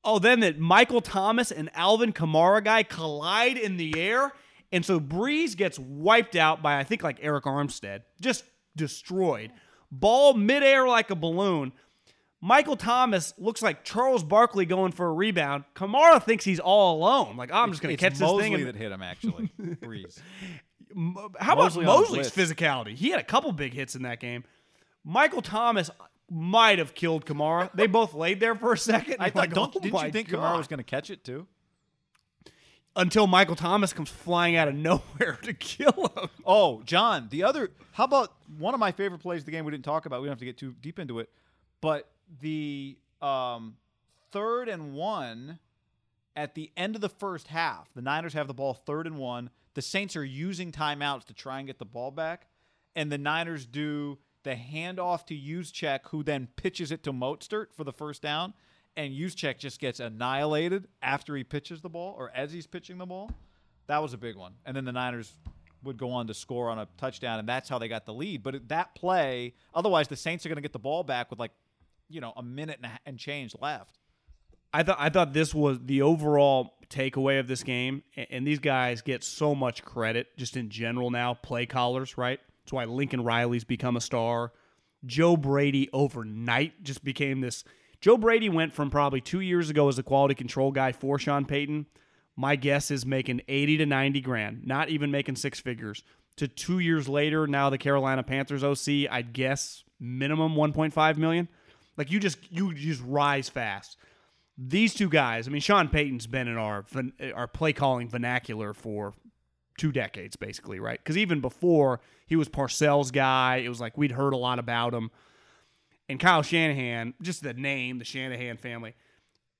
Oh, then that Michael Thomas and Alvin Kamara guy collide in the air. And so Brees gets wiped out by, I think, like Arik Armstead. Just destroyed. Ball midair like a balloon. Michael Thomas looks like Charles Barkley going for a rebound. Kamara thinks he's all alone. Like, oh, I'm just going to catch Mosley this thing. that hit him actually. Brees. How about Mosley on Mosley's physicality? He had a couple big hits in that game. Michael Thomas might have killed Kamara. They both laid there for a second. I thought, like, don't, oh didn't you think God. Kamara was going to catch it too? Until Michael Thomas comes flying out of nowhere to kill him. Oh, John, the other. How about one of my favorite plays of the game? We didn't talk about. We don't have to get too deep into it, but the um, third and one at the end of the first half, the Niners have the ball third and one. The Saints are using timeouts to try and get the ball back, and the Niners do the handoff to Juszczyk, who then pitches it to Mostert for the first down, and Juszczyk just gets annihilated after he pitches the ball or as he's pitching the ball. That was a big one. And then the Niners would go on to score on a touchdown, and that's how they got the lead. But that play, otherwise, the Saints are going to get the ball back with like, you know, a minute and, a, and change left. I thought I thought this was the overall takeaway of this game, a- and these guys get so much credit just in general now. Play callers, right? That's why Lincoln Riley's become a star. Joe Brady overnight just became this. Joe Brady went from probably two years ago as a quality control guy for Sean Payton. My guess is making eighty to ninety grand, not even making six figures. To two years later, now the Carolina Panthers OC, I'd guess minimum one point five million. Like you just you just rise fast these two guys, I mean, Sean Payton's been in our our play calling vernacular for two decades, basically, right? Because even before he was Parcells' guy, it was like we'd heard a lot about him. And Kyle Shanahan, just the name, the Shanahan family,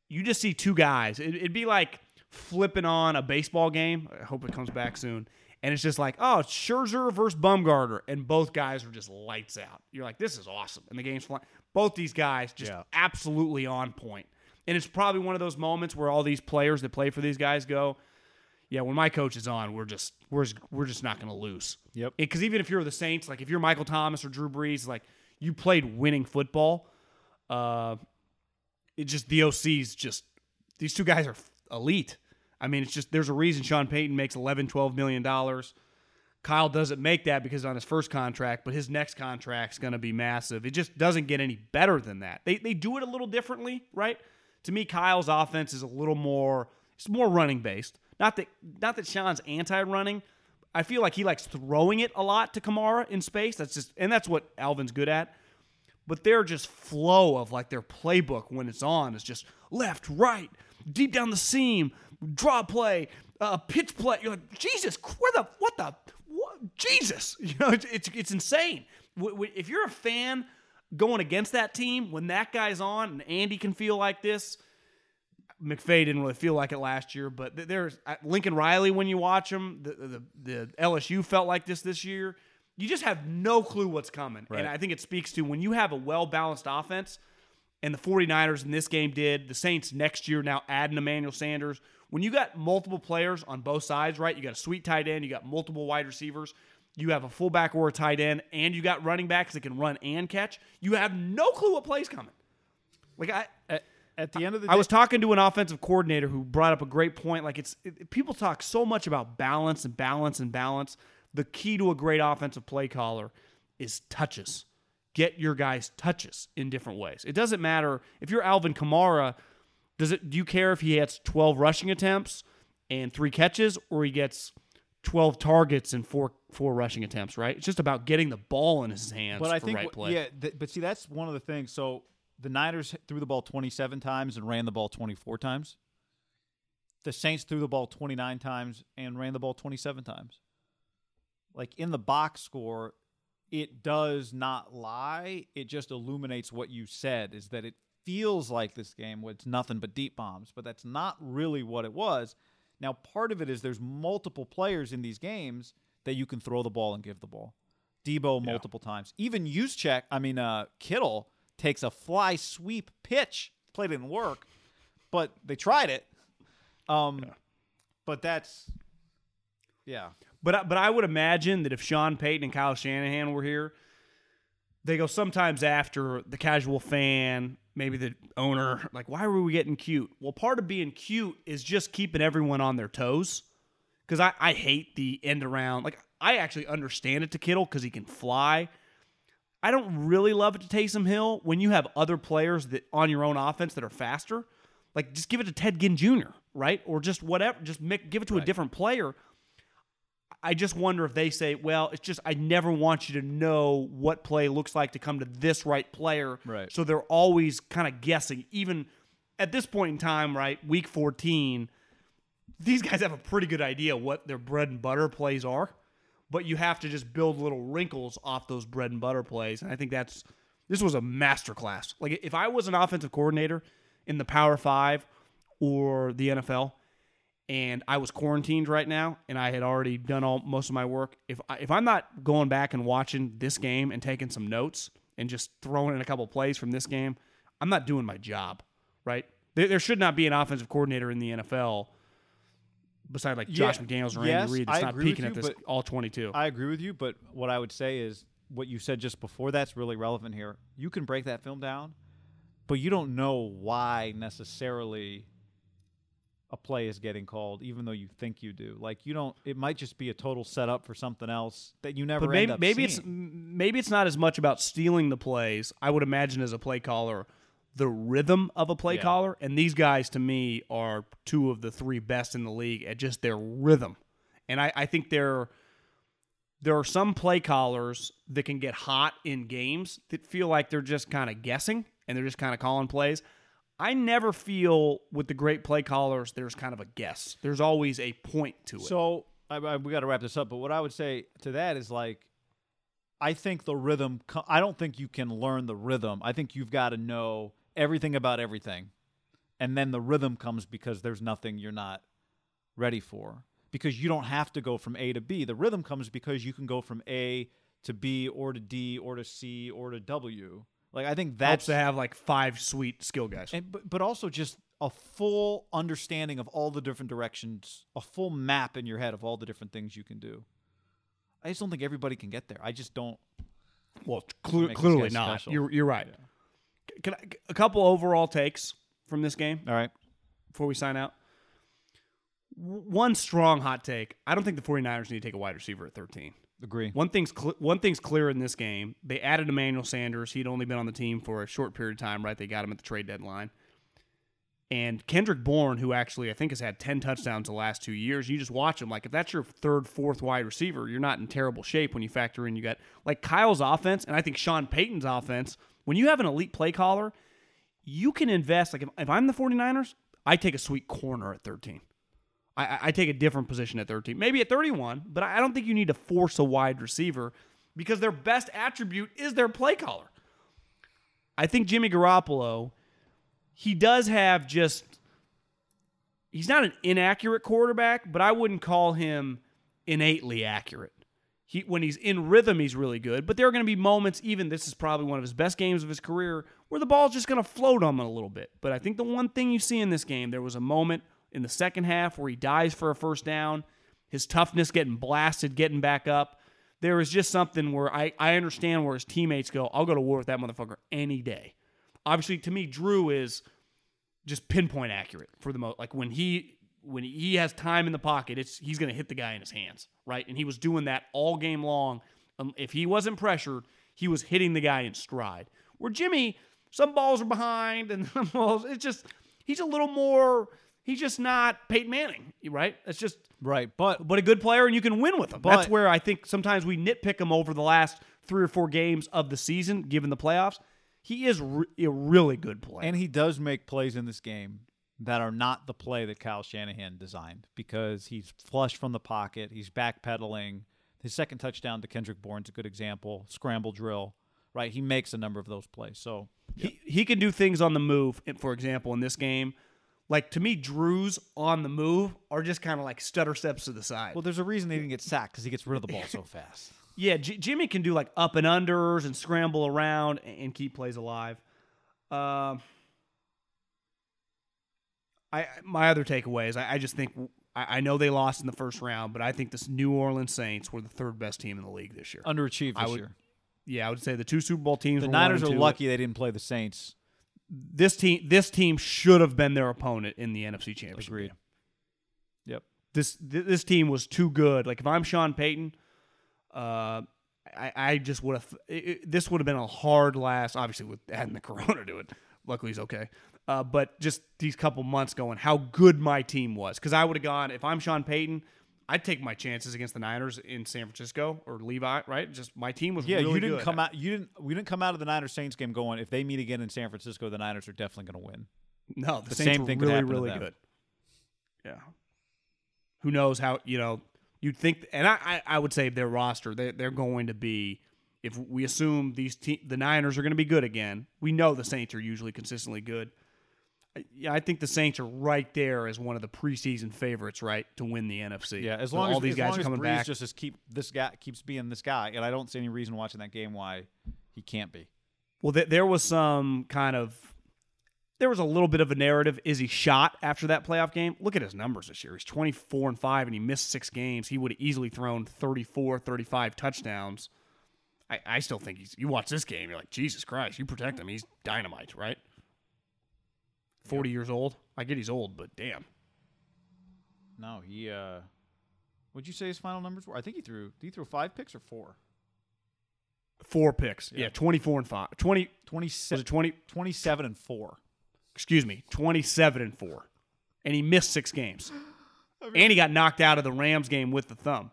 you just see two guys. It, it'd be like flipping on a baseball game. I hope it comes back soon. And it's just like, oh, it's Scherzer versus Bumgarner, and both guys are just lights out. You're like, this is awesome, and the game's flying. Both these guys just Yeah. absolutely on point. And it's probably one of those moments where all these players that play for these guys go, yeah, when my coach is on, we're just we're just, we're just not going to lose. Yep. Because even if you're the Saints, like if you're Michael Thomas or Drew Brees, like you played winning football, uh, it just the OC's just these two guys are elite. I mean, it's just there's a reason Sean Payton makes 11, 12 million dollars. Kyle doesn't make that because on his first contract, but his next contract's going to be massive. It just doesn't get any better than that. They they do it a little differently, right? To me, Kyle's offense is a little more it's more running based. Not that not that Sean's anti-running. I feel like he likes throwing it a lot to Kamara in space. That's just and that's what Alvin's good at but their just flow of like their playbook when it's on is just left, right, deep down the seam, draw play, uh, pitch play. You're like, Jesus, where the what the what? Jesus, you know, it's it's, it's insane. If you're a fan going against that team when that guy's on and Andy can feel like this, McVay didn't really feel like it last year, but there's uh, Lincoln Riley when you watch him. The, the the LSU felt like this this year. You just have no clue what's coming, Right. and I think it speaks to when you have a well balanced offense. And the 49ers in this game did. The Saints next year now adding Emmanuel Sanders. When you got multiple players on both sides, right? You got a sweet tight end, you got multiple wide receivers, you have a fullback or a tight end, and you got running backs that can run and catch. You have no clue what play's coming. Like I, At, the end of the day, I was talking to an offensive coordinator who brought up a great point. Like it's it, people talk so much about balance and balance and balance. The key to a great offensive play caller is touches. Get your guys touches in different ways. It doesn't matter if you're Alvin Kamara. Does it? Do you care if he gets 12 rushing attempts and three catches, or he gets 12 targets and four four rushing attempts? Right. It's just about getting the ball in his hands but I think right play. yeah, th- but see that's one of the things. So the Niners threw the ball 27 times and ran the ball 24 times. The Saints threw the ball 29 times and ran the ball 27 times. Like in the box score, it does not lie. It just illuminates what you said is that it feels like this game was nothing but deep bombs, but that's not really what it was. Now, part of it is there's multiple players in these games that you can throw the ball and give the ball. Deebo multiple times. Even Juszczyk, I mean uh, Kittle takes a fly sweep pitch. Play didn't work, but they tried it. Um, but that's yeah. But I- but I would imagine that if Sean Payton and Kyle Shanahan were here, they go sometimes after the casual fan, maybe the owner, like, why were we getting cute? Well, part of being cute is just keeping everyone on their toes. Because I, I hate the end around. Like, I actually understand it to Kittle because he can fly. I don't really love it to Taysom Hill when you have other players that on your own offense that are faster. Like, just give it to Ted Ginn Jr., right? Or just whatever. Just make, give it to a different player. I just wonder if they say, well, it's just I never want you to know what play looks like to come to this right player. Right. So they're always kind of guessing. Even at this point in time, right, week 14, these guys have a pretty good idea what their bread and butter plays are, but you have to just build little wrinkles off those bread and butter plays. And I think that's this was a masterclass. Like if I was an offensive coordinator in the Power Five or the NFL, and I was quarantined right now, and I had already done all most of my work. If I, if I'm not going back and watching this game and taking some notes and just throwing in a couple plays from this game, I'm not doing my job. Right? There, there should not be an offensive coordinator in the NFL beside like Josh Yeah, McDaniels or yes, Andy Reid that's I not peaking peeking at this all 22. I agree with you, but what I would say is what you said just before that's really relevant here. You can break that film down, but you don't know why necessarily a play is getting called, even though you think you do. Like you don't. It might just be a total setup for something else that you never. but maybe maybe it's maybe it's not as much about stealing the plays. I would imagine as a play caller, the rhythm of a play Yeah. caller, and these guys to me are two of the three best in the league at just their rhythm. And I, I think there there are some play callers that can get hot in games that feel like they're just kind of guessing and they're just kind of calling plays. I never feel with the great play callers there's kind of a guess. There's always a point to it. So I, I, we got to wrap this up. But what I would say to that is like, I think the rhythm. I don't think you can learn the rhythm. I think you've got to know everything about everything, and then the rhythm comes because there's nothing you're not ready for. Because you don't have to go from A to B. The rhythm comes because you can go from A to B or to D or to C or to W. Like I think helps to have like five sweet skill guys. and but, but also just a full understanding of all the different directions, a full map in your head of all the different things you can do. I just don't think everybody can get there. I just don't. Well, this clearly not. special. You're you're right. Can I, a couple overall takes from this game All right. before we sign out. One strong hot take. I don't think the 49ers need to take a wide receiver at 13. Agree. One thing's cl- one thing's clear in this game. They added Emmanuel Sanders. He'd only been on the team for a short period of time, right? They got him at the trade deadline. And Kendrick Bourne, who actually I think has had 10 touchdowns the last two years, you just watch him. Like, if that's your third, fourth wide receiver, you're not in terrible shape when you factor in you got like Kyle's offense, and I think Sean Payton's offense. When you have an elite play caller, you can invest. Like, if, if I'm the 49ers, I take a sweet corner at 13. I- I, take a different position at 13, maybe at 31, but I don't think you need to force a wide receiver because their best attribute is their play caller. I think Jimmy Garoppolo, he does have just he's not an inaccurate quarterback, but I wouldn't call him innately accurate. He when he's in rhythm, he's really good. But there are going to be moments, even this is probably one of his best games of his career, where the ball's just going to float on him a little bit. But I think the one thing you see in this game, there was a moment in the second half where he dies for a first down, his toughness getting blasted, getting back up. There is just something where I, I understand where his teammates go, I'll go to war with that motherfucker any day. Obviously, to me, Drew is just pinpoint accurate for the most. Like when he when he has time in the pocket, it's he's going to hit the guy in his hands, right? And he was doing that all game long. Um, if he wasn't pressured, he was hitting the guy in stride. Where Jimmy, some balls are behind, and some balls, it's just he's a little more. He's just not Peyton Manning, right? It's just right, but but a good player, and you can win with him. But, That's where I think sometimes we nitpick him over the last three or four games of the season, given the playoffs. He is re- a really good player, and he does make plays in this game that are not the play that Kyle Shanahan designed because he's flush from the pocket, he's backpedaling. His second touchdown to Kendrick Bourne's a good example. Scramble drill, right? He makes a number of those plays. So he he can do things on the move. For example, in this game, like to me, Drew's on the move are just kind of like stutter steps to the side. Well, there's a reason he didn't get sacked because he gets rid of the ball so fast. Yeah, J- Jimmy can do like up and unders and scramble around and, and keep plays alive. Um, I my other takeaway is I, I just think I, I, know they lost in the first round, but I think this New Orleans Saints were the third best team in the league this year. Underachieved this would, year. Yeah, I would say the two Super Bowl teams. The Niners are lucky they didn't play the Saints. This team, this team should have been their opponent in the NFC Championship. Agreed. Game. Yep. This this team was too good. Like if I'm Sean Payton, uh, I, I just would have. This would have been a hard last. Obviously, with adding the Corona to it. Luckily, he's okay. Uh, but just these couple months going, how good my team was. Because I would have gone, if I'm Sean Payton, I'd take my chances against the Niners in San Francisco or Levi, right? Just my team was really good. yeah. Really you didn't good. come out. You didn't. We didn't come out of the Niners Saints game going. If they meet again in San Francisco, the Niners are definitely going to win. No, the, the Saints same thing really, really good. Yeah. Who knows how you know? You'd think, and I, I, I would say their roster, they, they're going to be. If we assume these te- the Niners are going to be good again, we know the Saints are usually consistently good. Yeah, I think the Saints are right there as one of the preseason favorites, right, to win the NFC. Yeah, as So as all these as guys long are coming Brees back. just as keep this guy keeps being this guy, and I don't see any reason watching that game why he can't be. Well, th- there was some kind of there was a little bit of a narrative. Is he shot after that playoff game? Look at his numbers this year. He's 24 and 5 and he missed 6 games. He would have easily thrown 34, 35 touchdowns. I, I still think he's you watch this game, you're like, Jesus Christ, you protect him. He's dynamite, right? 40 years old. I get he's old, but damn. No, he. uh What'd you say his final numbers were? I think he threw. Did he throw five picks or four? Four picks. Yeah, Yeah. 24 and 5. 20 Twenty was it 20 27 and four. excuse me, 27 and 4. And he missed 6 games. and he got knocked out of the Rams game with the thumb.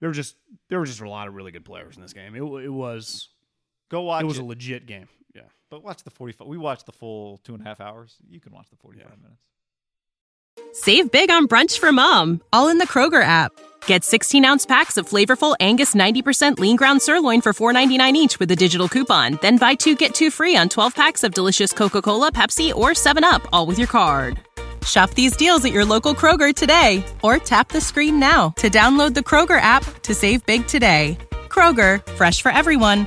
There were just there were just a lot of really good players in this game. It, it was Go watch it it. was a legit game. Yeah. but watch the forty-five. We watched the full two and a half hours. You can watch the forty-five minutes. Save big on brunch for mom, all in the Kroger app. Get 16 ounce packs of flavorful Angus 90% lean ground sirloin for $4.99 each with a digital coupon. Then buy two get two free on 12 packs of delicious Coca Cola, Pepsi, or 7UP, all with your card. Shop these deals at your local Kroger today or tap the screen now to download the Kroger app to save big today. Kroger, fresh for everyone.